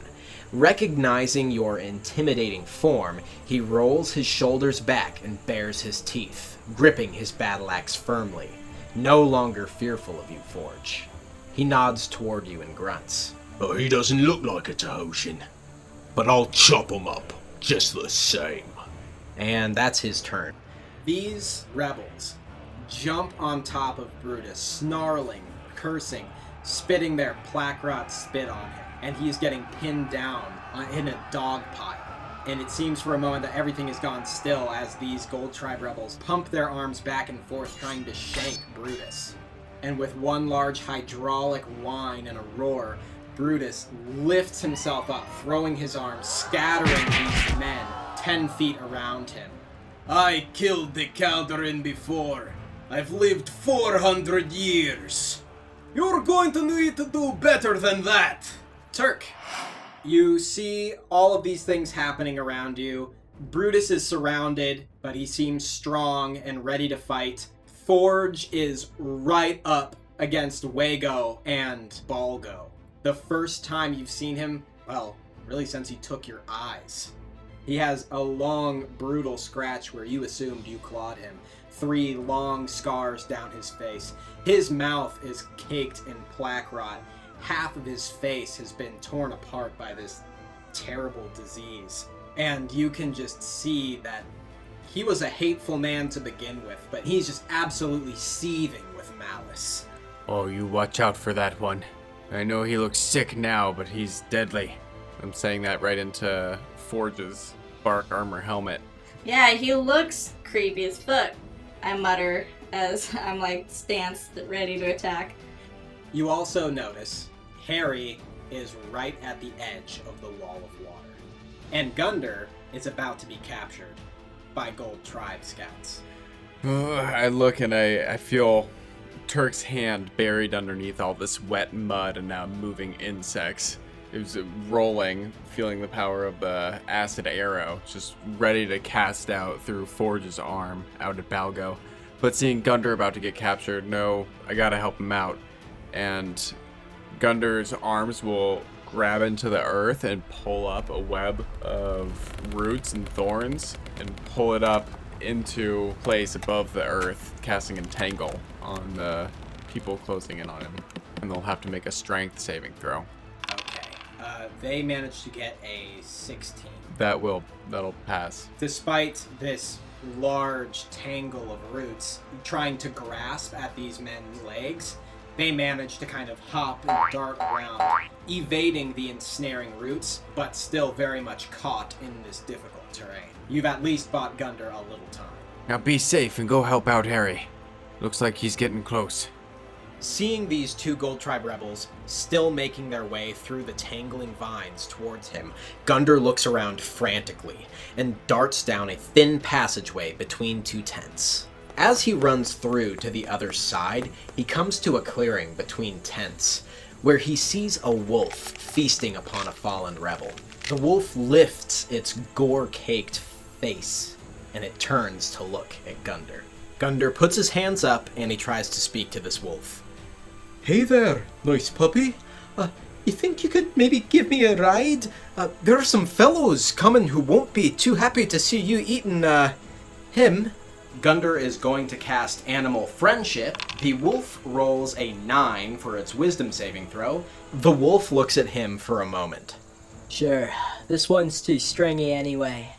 Recognizing your intimidating form, he rolls his shoulders back and bares his teeth, gripping his battle axe firmly, no longer fearful of you, Forge. He nods toward you and grunts. But he doesn't look like a Tahosian. But I'll chop him up just the same. And that's his turn. These rebels jump on top of Brutus, snarling, cursing, spitting their plaque rot spit on him, and he is getting pinned down in a dog pile. And it seems for a moment that everything has gone still as these Gold Tribe rebels pump their arms back and forth trying to shank Brutus. and with one large hydraulic whine and a roar, Brutus lifts himself up, throwing his arms, scattering these men ten feet around him. I killed the Calderin before. I've lived 400 years. You're going to need to do better than that. Turk, you see all of these things happening around you. Brutus is surrounded, but he seems strong and ready to fight. Forge is right up against Wago and Balgo. The first time you've seen him, well, really since he took your eyes. He has a long, brutal scratch where you assumed you clawed him. Three long scars down his face. His mouth is caked in plaque rot. Half of his face has been torn apart by this terrible disease. And you can just see that he was a hateful man to begin with, but he's just absolutely seething with malice. Oh, you watch out for that one. I know he looks sick now, but he's deadly. I'm saying that right into Forge's bark armor helmet. Yeah, he looks creepy as fuck. I mutter as I'm like stance ready to attack. You also notice Harry is right at the edge of the wall of water. And Gunder is about to be captured by Gold Tribe scouts. Ugh, I look and I, I feel Turk's hand buried underneath all this wet mud and now moving insects. It was rolling, feeling the power of the acid arrow, just ready to cast out through Forge's arm out at Balgo. But seeing Gunder about to get captured, no, I gotta help him out. And Gunder's arms will grab into the earth and pull up a web of roots and thorns and pull it up into place above the earth, casting entangle on the people closing in on him. And they'll have to make a strength saving throw. Okay. Uh, they managed to get a 16. That will that'll pass. Despite this large tangle of roots trying to grasp at these men's legs, they managed to kind of hop and dart around, evading the ensnaring roots, but still very much caught in this difficult terrain. You've at least bought Gunder a little time. Now be safe and go help out Harry. Looks like he's getting close. Seeing these two Gold Tribe rebels still making their way through the tangling vines towards him, Gunder looks around frantically and darts down a thin passageway between two tents. As he runs through to the other side, he comes to a clearing between tents, where he sees a wolf feasting upon a fallen rebel. The wolf lifts its gore caked face and it turns to look at Gunder. Gunder puts his hands up and he tries to speak to this wolf. Hey there, nice puppy. Uh, you think you could maybe give me a ride? Uh, there are some fellows coming who won't be too happy to see you eating, uh, him. Gunder is going to cast Animal Friendship. The wolf rolls a 9 for its wisdom saving throw. The wolf looks at him for a moment. Sure, this one's too stringy anyway.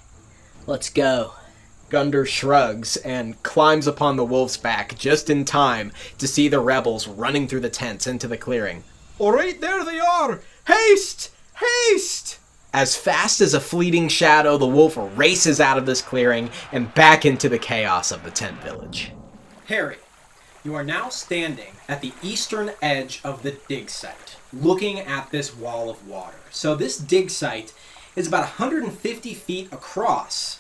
Let's go. Gunder shrugs and climbs upon the wolf's back just in time to see the rebels running through the tents into the clearing. All right, there they are! Haste! Haste! As fast as a fleeting shadow, the wolf races out of this clearing and back into the chaos of the tent village. Harry, you are now standing at the eastern edge of the dig site, looking at this wall of water. So, this dig site is about 150 feet across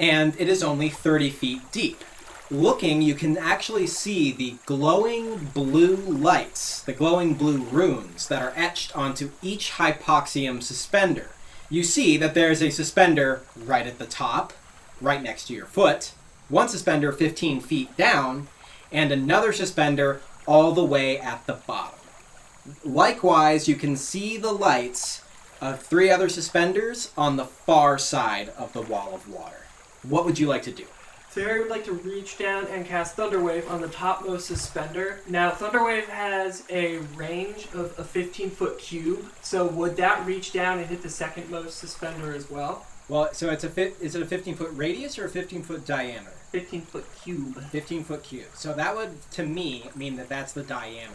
and it is only 30 feet deep. Looking, you can actually see the glowing blue lights, the glowing blue runes that are etched onto each hypoxium suspender. You see that there's a suspender right at the top, right next to your foot, one suspender 15 feet down, and another suspender all the way at the bottom. Likewise, you can see the lights of three other suspenders on the far side of the wall of water. What would you like to do? So Harry would like to reach down and cast Thunderwave on the topmost suspender. Now, Thunderwave has a range of a 15 foot cube. So would that reach down and hit the second most suspender as well? Well, so it's a fi- is it a 15 foot radius or a 15 foot diameter? 15 foot cube. 15 foot cube. So that would, to me, mean that that's the diameter.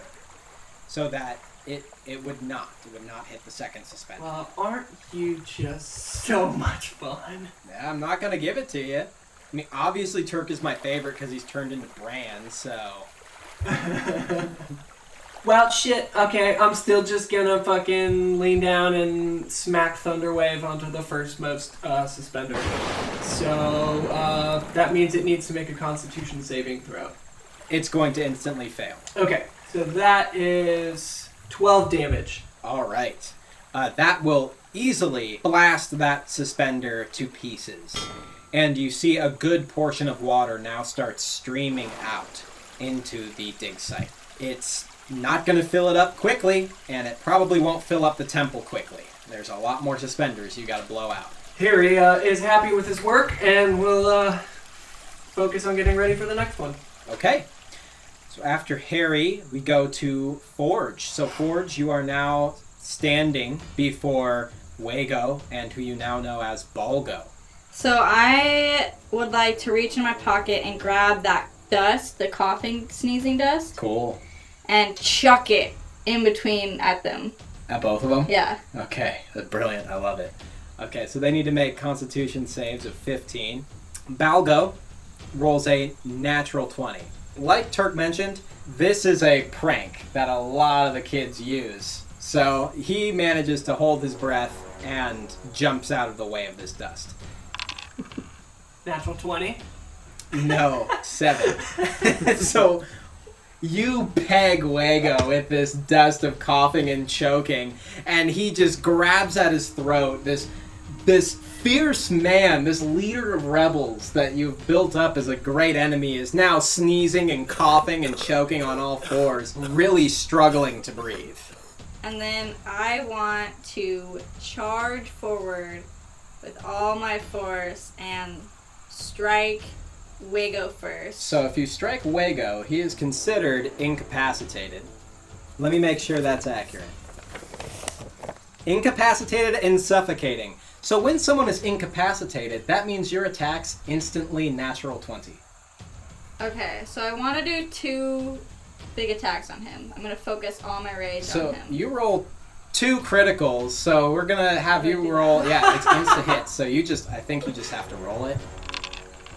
So that it it would not. It would not hit the second suspender. Well, aren't you just so much fun? Yeah, I'm not gonna give it to you. I mean, obviously Turk is my favorite because he's turned into Bran. So Well, shit. Okay, I'm still just gonna fucking lean down and smack Thunderwave onto the first most uh, suspender. So uh, that means it needs to make a Constitution saving throw. It's going to instantly fail. Okay, so that is 12 damage. All right. Uh, that will easily blast that suspender to pieces. And you see a good portion of water now start streaming out into the dig site. It's not going to fill it up quickly, and it probably won't fill up the temple quickly. There's a lot more suspenders you got to blow out. Harry uh, is happy with his work and will uh, focus on getting ready for the next one. Okay. So after Harry, we go to Forge. So Forge, you are now standing before Wago and who you now know as Balgo. So I would like to reach in my pocket and grab that dust, the coughing, sneezing dust, Cool. and chuck it in between at them. At both of them? Yeah. Okay, that's brilliant. I love it. Okay, so they need to make Constitution saves of 15. Balgo rolls a natural 20. Like Turk mentioned, this is a prank that a lot of the kids use. So he manages to hold his breath and jumps out of the way of this dust. Natural 20. No, seven. so you peg Wago with this dust of coughing and choking, and he just grabs at his throat. This this fierce man, this leader of rebels that you've built up as a great enemy, is now sneezing and coughing and choking on all fours, really struggling to breathe. And then I want to charge forward with all my force and strike Wago first. So if you strike Wago, he is considered incapacitated. Let me make sure that's accurate. Incapacitated and suffocating. So when someone is incapacitated, that means your attacks instantly natural 20. Okay, so I want to do two big attacks on him. I'm gonna focus all my rage So on him. So you roll two criticals, so we're gonna have you roll. Yeah, it's insta hit. So you just, I think you just have to roll it.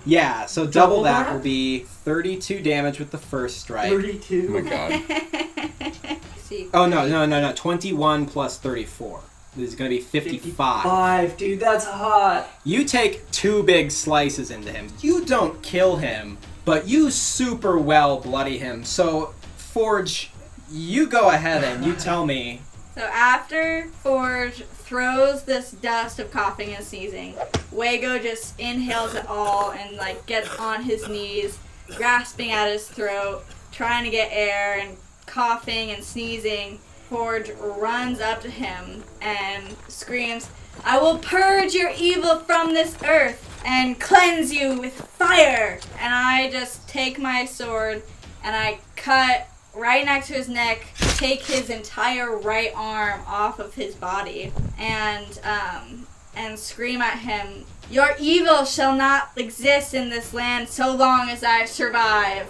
Yeah, so double, Double that that? will be 32 damage with the first strike. 32. Oh my god. Oh no, no, no, no. 21 plus 34. This is going to be 55. Five, dude, that's hot. You take two big slices into him. You don't kill him, but you super well bloody him. So, Forge, you go ahead and you tell me. So after Forge throws this dust of coughing and sneezing, Wago just inhales it all and like gets on his knees, grasping at his throat, trying to get air and coughing and sneezing. Forge runs up to him and screams, I will purge your evil from this earth and cleanse you with fire. And I just take my sword and I cut right next to his neck, take his entire right arm off of his body, and um, and scream at him, "Your evil shall not exist in this land so long as I survive."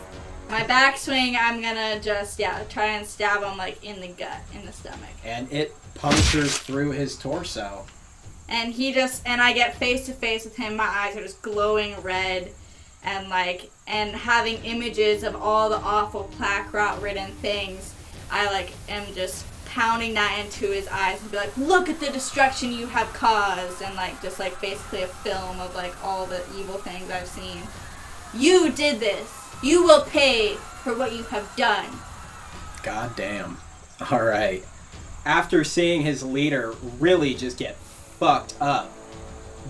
My backswing, I'm gonna just yeah try and stab him like in the gut, in the stomach, And it punctures through his torso. and he just and I get face to face with him. My eyes are just glowing red, and like and having images of all the awful plaque rot ridden things. I like am just pounding that into his eyes and be like, look at the destruction you have caused, and like just like basically a film of like all the evil things I've seen. You did this. You will pay for what you have done. God damn. All right. After seeing his leader really just get fucked up,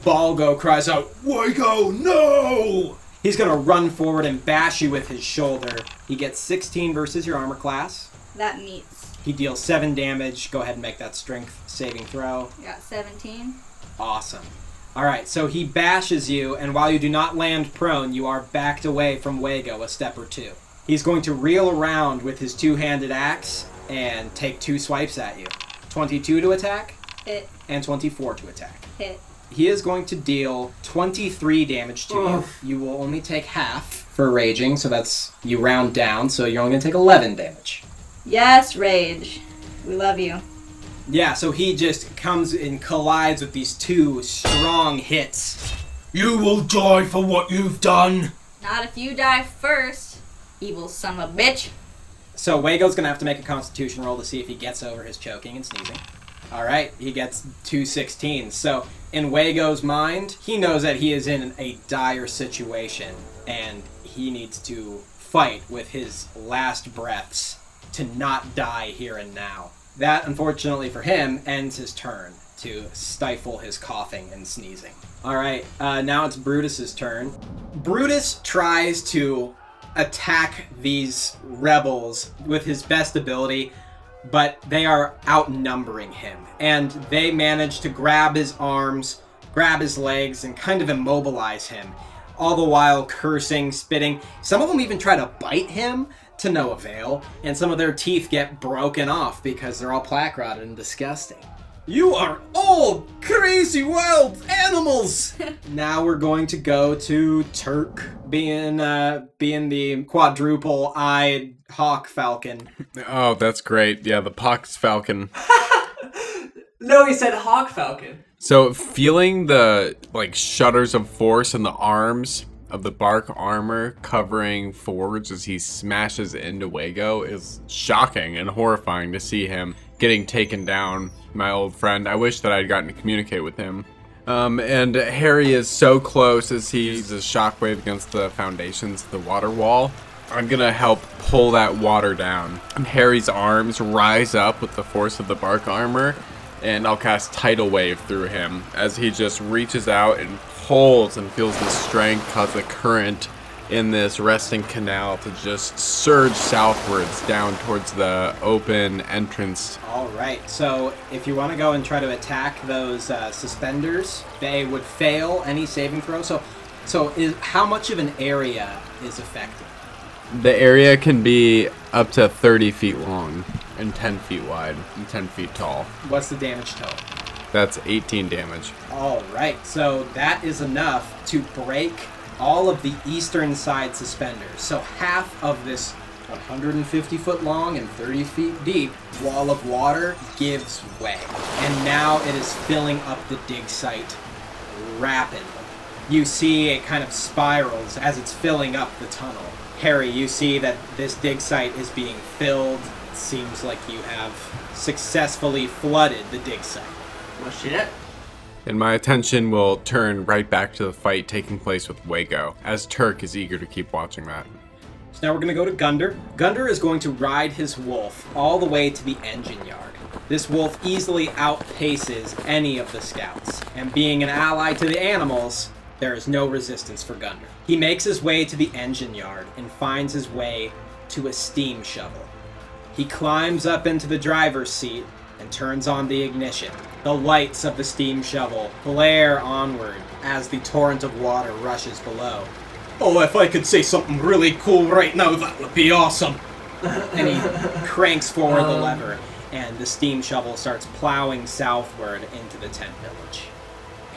Balgo cries out, Wago, no! He's gonna run forward and bash you with his shoulder. He gets 16 versus your armor class. That meets. He deals 7 damage. Go ahead and make that strength saving throw. I got 17. Awesome. Alright, so he bashes you, and while you do not land prone, you are backed away from Wago a step or two. He's going to reel around with his two handed axe and take two swipes at you 22 to attack Hit, and 24 to attack. hit. He is going to deal 23 damage to Oof. you. You will only take half for raging, so that's you round down, so you're only going to take 11 damage. Yes, Rage. We love you. Yeah, so he just comes and collides with these two strong hits. You will die for what you've done. Not if you die first, evil son of a bitch. So Wago's gonna have to make a Constitution roll to see if he gets over his choking and sneezing. All right, he gets two 16s. So in Wago's mind, he knows that he is in a dire situation and he needs to fight with his last breaths to not die here and now. That, unfortunately for him, ends his turn to stifle his coughing and sneezing. All right, uh, now it's Brutus's turn. Brutus tries to attack these rebels with his best ability, but they are outnumbering him. And they manage to grab his arms, grab his legs, and kind of immobilize him, all the while cursing, spitting. Some of them even try to bite him to no avail, and some of their teeth get broken off because they're all plaque rotted and disgusting. You are all crazy wild animals. now we're going to go to Turk, being uh, being the quadruple-eyed hawk falcon. Oh, that's great. Yeah, the Pox Falcon. No, he said Hawk Falcon. So feeling the like shudders of force in the arms of the bark armor covering Forge as he smashes into Wago is shocking and horrifying to see him getting taken down. My old friend. I wish that I'd gotten to communicate with him. Um, and Harry is so close as he uses shockwave against the foundations of the water wall. I'm gonna help pull that water down. And Harry's arms rise up with the force of the bark armor, and I'll cast Tidal Wave through him as he just reaches out and pulls and feels the strength cause the current in this resting canal to just surge southwards down towards the open entrance. All right. So if you want to go and try to attack those uh, suspenders, they would fail any saving throw. So, so is how much of an area is affected? The area can be up to 30 feet long and 10 feet wide and 10 feet tall. What's the damage total? That's 18 damage. All right. So that is enough to break all of the eastern side suspenders. So half of this 150 foot long and 30 feet deep wall of water gives way. And now it is filling up the dig site rapidly. You see it kind of spirals as it's filling up the tunnel. Harry, you see that this dig site is being filled. It seems like you have successfully flooded the dig site. And my attention will turn right back to the fight taking place with Wago, as Turk is eager to keep watching that. So now we're going to go to Gunder. Gunder is going to ride his wolf all the way to the engine yard. This wolf easily outpaces any of the scouts, and being an ally to the animals, there is no resistance for Gunder. He makes his way to the engine yard and finds his way to a steam shovel. He climbs up into the driver's seat and turns on the ignition. The lights of the steam shovel glare onward as the torrent of water rushes below. Oh, if I could say something really cool right now, that would be awesome. and he cranks forward the um. lever, and the steam shovel starts plowing southward into the tent village.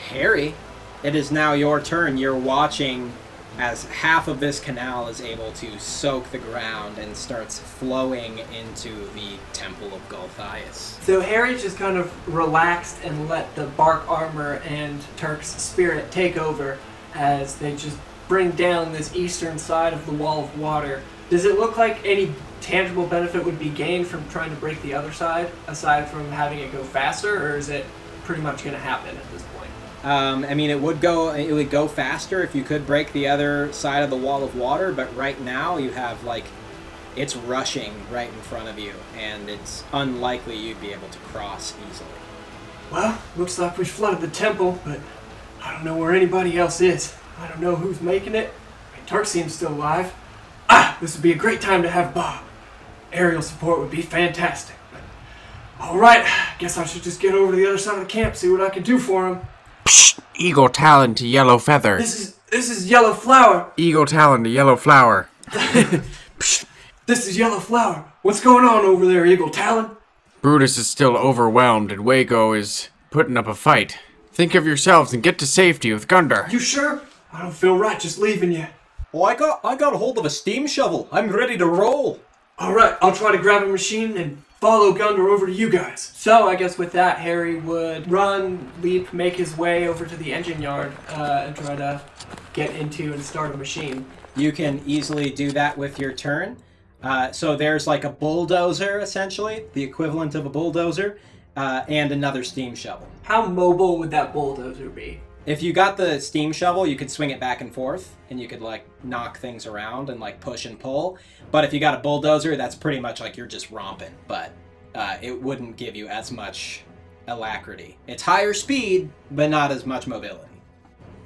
Harry, it is now your turn. You're watching as half of this canal is able to soak the ground and starts flowing into the Temple of Golthias. So Harry just kind of relaxed and let the bark armor and Turk's spirit take over as they just bring down this eastern side of the wall of water. Does it look like any tangible benefit would be gained from trying to break the other side, aside from having it go faster, or is it pretty much going to happen? Um, I mean, it would go it would go faster if you could break the other side of the wall of water, but right now you have like it's rushing right in front of you, and it's unlikely you'd be able to cross easily. Well, looks like we flooded the temple, but I don't know where anybody else is. I don't know who's making it. I mean, Turk seems still alive. Ah, this would be a great time to have Bob. Aerial support would be fantastic. But, all right, guess I should just get over to the other side of the camp, see what I can do for him. Psst! Eagle Talon to Yellow Feather. This is this is Yellow Flower. Eagle Talon to Yellow Flower. This is Yellow Flower. What's going on over there, Eagle Talon? Brutus is still overwhelmed and Wago is putting up a fight. Think of yourselves and get to safety with Gunder. You sure? I don't feel right just leaving you. Oh, I got I got a hold of a steam shovel. I'm ready to roll. All right, I'll try to grab a machine and follow Gunder over to you guys. So I guess with that, Harry would run, leap, make his way over to the engine yard uh, and try to get into and start a machine. You can easily do that with your turn. Uh, so there's like a bulldozer, essentially, the equivalent of a bulldozer, uh, and another steam shovel. How mobile would that bulldozer be? If you got the steam shovel, you could swing it back and forth, and you could like knock things around and like push and pull. But if you got a bulldozer, that's pretty much like you're just romping. But uh, it wouldn't give you as much alacrity. It's higher speed, but not as much mobility.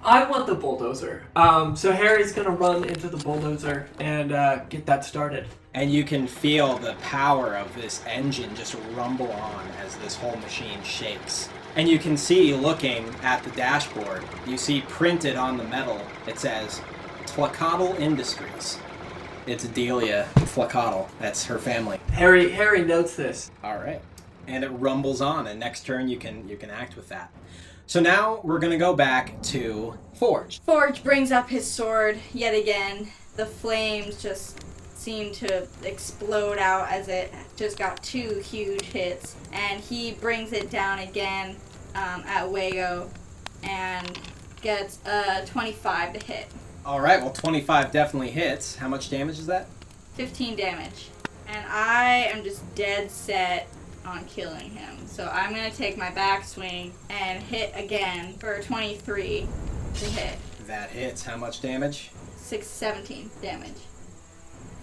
I want the bulldozer. Um, so Harry's gonna run into the bulldozer and uh, get that started. And you can feel the power of this engine just rumble on as this whole machine shakes. And you can see, looking at the dashboard, you see printed on the metal, it says Tlacotl Industries. It's Delia Tlacotl. That's her family. Harry Harry notes this. All right. And it rumbles on, and next turn you can you can act with that. So now we're gonna go back to Forge. Forge brings up his sword yet again. The flames just seem to explode out as it just got two huge hits. And he brings it down again um, at Wago and gets a 25 to hit. All right. Well, 25 definitely hits. How much damage is that? 15 damage. And I am just dead set on killing him. So I'm going to take my backswing and hit again for 23 to hit. That hits. How much damage? 6 17 damage.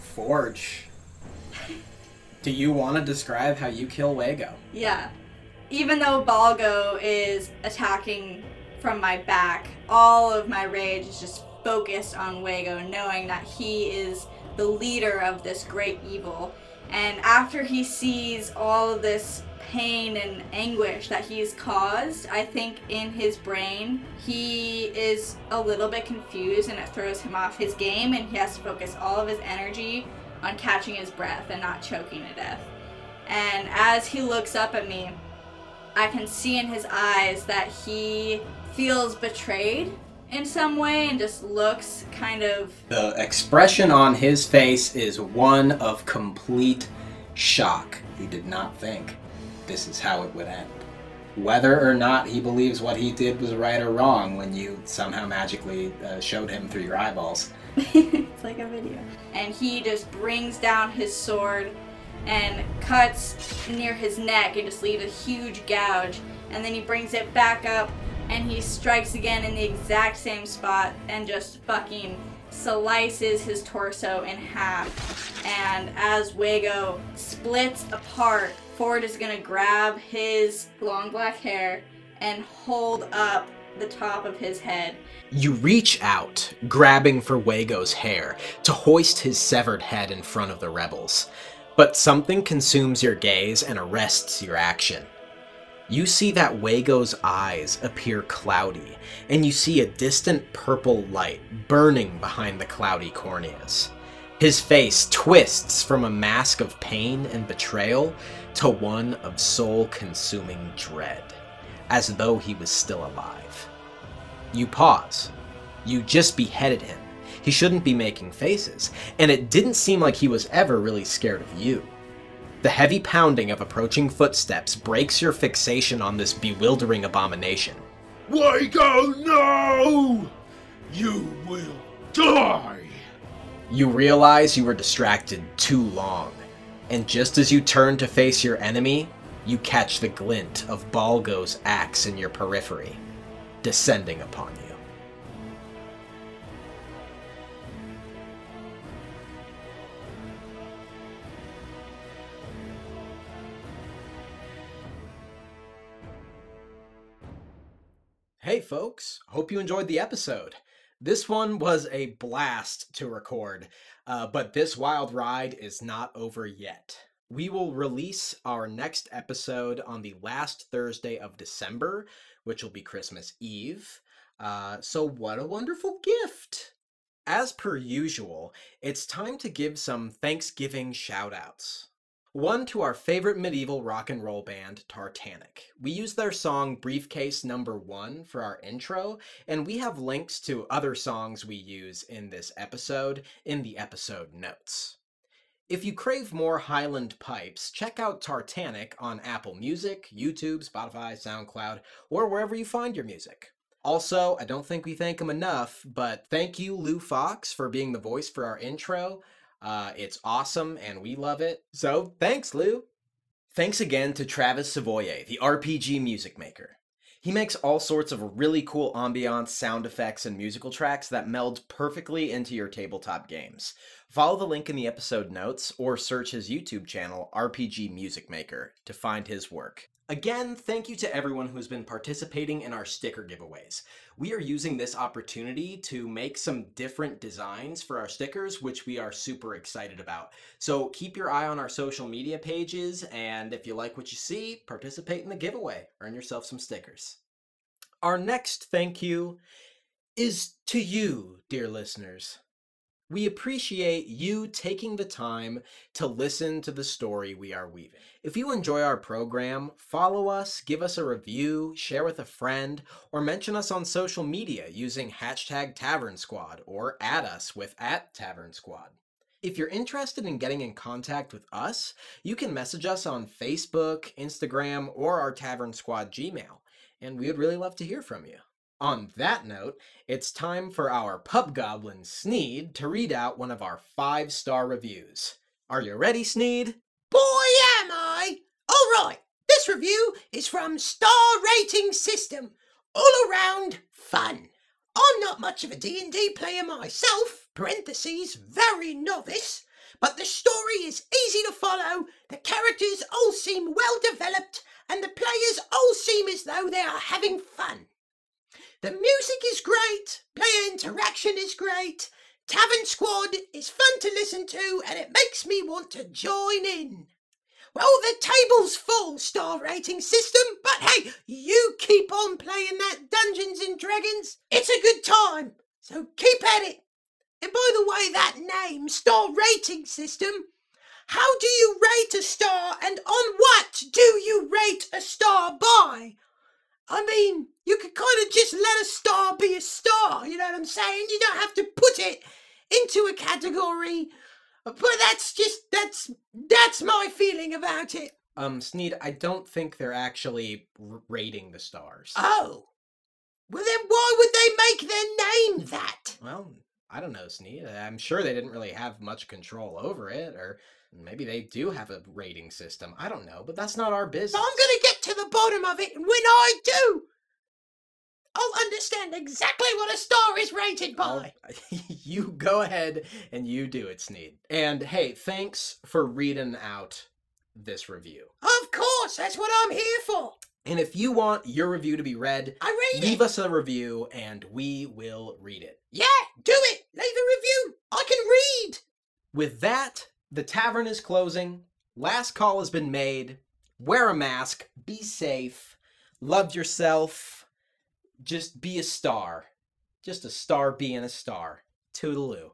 Forge. Do you want to describe how you kill Wago? Yeah. Even though Balgo is attacking from my back, all of my rage is just focused on Wago, knowing that he is the leader of this great evil. And after he sees all of this pain and anguish that he's caused, I think in his brain, he is a little bit confused and it throws him off his game, and he has to focus all of his energy on catching his breath and not choking to death. And as he looks up at me, I can see in his eyes that he feels betrayed in some way and just looks kind of The expression on his face is one of complete shock. He did not think this is how it would end. Whether or not he believes what he did was right or wrong when you somehow magically uh, showed him through your eyeballs. it's like a video. And he just brings down his sword and cuts near his neck and just leaves a huge gouge. And then he brings it back up and he strikes again in the exact same spot and just fucking slices his torso in half. And as Wago splits apart, Ford is gonna grab his long black hair and hold up the top of his head You reach out, grabbing for Wago's hair to hoist his severed head in front of the rebels. But something consumes your gaze and arrests your action. You see that Wago's eyes appear cloudy, and you see a distant purple light burning behind the cloudy corneas. His face twists from a mask of pain and betrayal to one of soul consuming dread, as though he was still alive. You pause. You just beheaded him. He shouldn't be making faces, and it didn't seem like he was ever really scared of you. The heavy pounding of approaching footsteps breaks your fixation on this bewildering abomination. Wago, no! You will die! You realize you were distracted too long, and just as you turn to face your enemy, you catch the glint of Balgo's axe in your periphery, descending upon you. Hey folks, hope you enjoyed the episode. This one was a blast to record, uh, but this wild ride is not over yet. We will release our next episode on the last Thursday of December, which will be Christmas Eve. Uh, so, what a wonderful gift! As per usual, it's time to give some Thanksgiving shout outs. One to our favorite medieval rock and roll band, Tartanic. We use their song Briefcase Number One for our intro, and we have links to other songs we use in this episode in the episode notes. If you crave more Highland pipes, check out Tartanic on Apple Music, YouTube, Spotify, SoundCloud, or wherever you find your music. Also, I don't think we thank him enough, but thank you, Lou Fox, for being the voice for our intro. Uh, it's awesome and we love it. So thanks, Lou. Thanks again to Travis Sovoie, the RPG music maker. He makes all sorts of really cool ambiance, sound effects, and musical tracks that meld perfectly into your tabletop games. Follow the link in the episode notes or search his YouTube channel, RPG Music Maker, to find his work. Again, thank you to everyone who's been participating in our sticker giveaways. We are using this opportunity to make some different designs for our stickers, which we are super excited about. So keep your eye on our social media pages, and if you like what you see, participate in the giveaway. Earn yourself some stickers. Our next thank you is to you, dear listeners. We appreciate you taking the time to listen to the story we are weaving. If you enjoy our program, follow us, give us a review, share with a friend, or mention us on social media using hashtag Tavern Squad or add us with at Tavern Squad. If you're interested in getting in contact with us, you can message us on Facebook, Instagram, or our Tavern Squad Gmail, and we would really love to hear from you. On that note, it's time for our pub goblin Sneed to read out one of our five star reviews. Are you ready, Sneed? Boy, am I! All right, this review is from Star Rating System. All around fun. I'm not much of a D&D player myself, parentheses, very novice, but the story is easy to follow, the characters all seem well developed, and the players all seem as though they are having fun. The music is great, player interaction is great, Tavern Squad is fun to listen to, and it makes me want to join in. Well, the table's full star rating system, but hey, you keep on playing that Dungeons and Dragons. It's a good time, so keep at it. And by the way, that name, star rating system, how do you rate a star and on what do you rate a star by? I mean, you could kind of just let a star be a star, you know what I'm saying? You don't have to put it into a category. But that's just that's that's my feeling about it. Um, Sneed, I don't think they're actually r- rating the stars. Oh. Well then why would they make their name that? Well, I don't know, Sneed. I'm sure they didn't really have much control over it, or maybe they do have a rating system. I don't know, but that's not our business. I'm gonna get to the bottom of it, and when I do, I'll understand exactly what a star is rated I'll- by. you go ahead and you do it, Sneed. And hey, thanks for reading out this review. Of course, that's what I'm here for. And if you want your review to be read, I read leave it. us a review and we will read it. Yeah, do it. Leave a review. I can read. With that, the tavern is closing. Last call has been made. Wear a mask. Be safe. Love yourself. Just be a star. Just a star being a star. Toodaloo.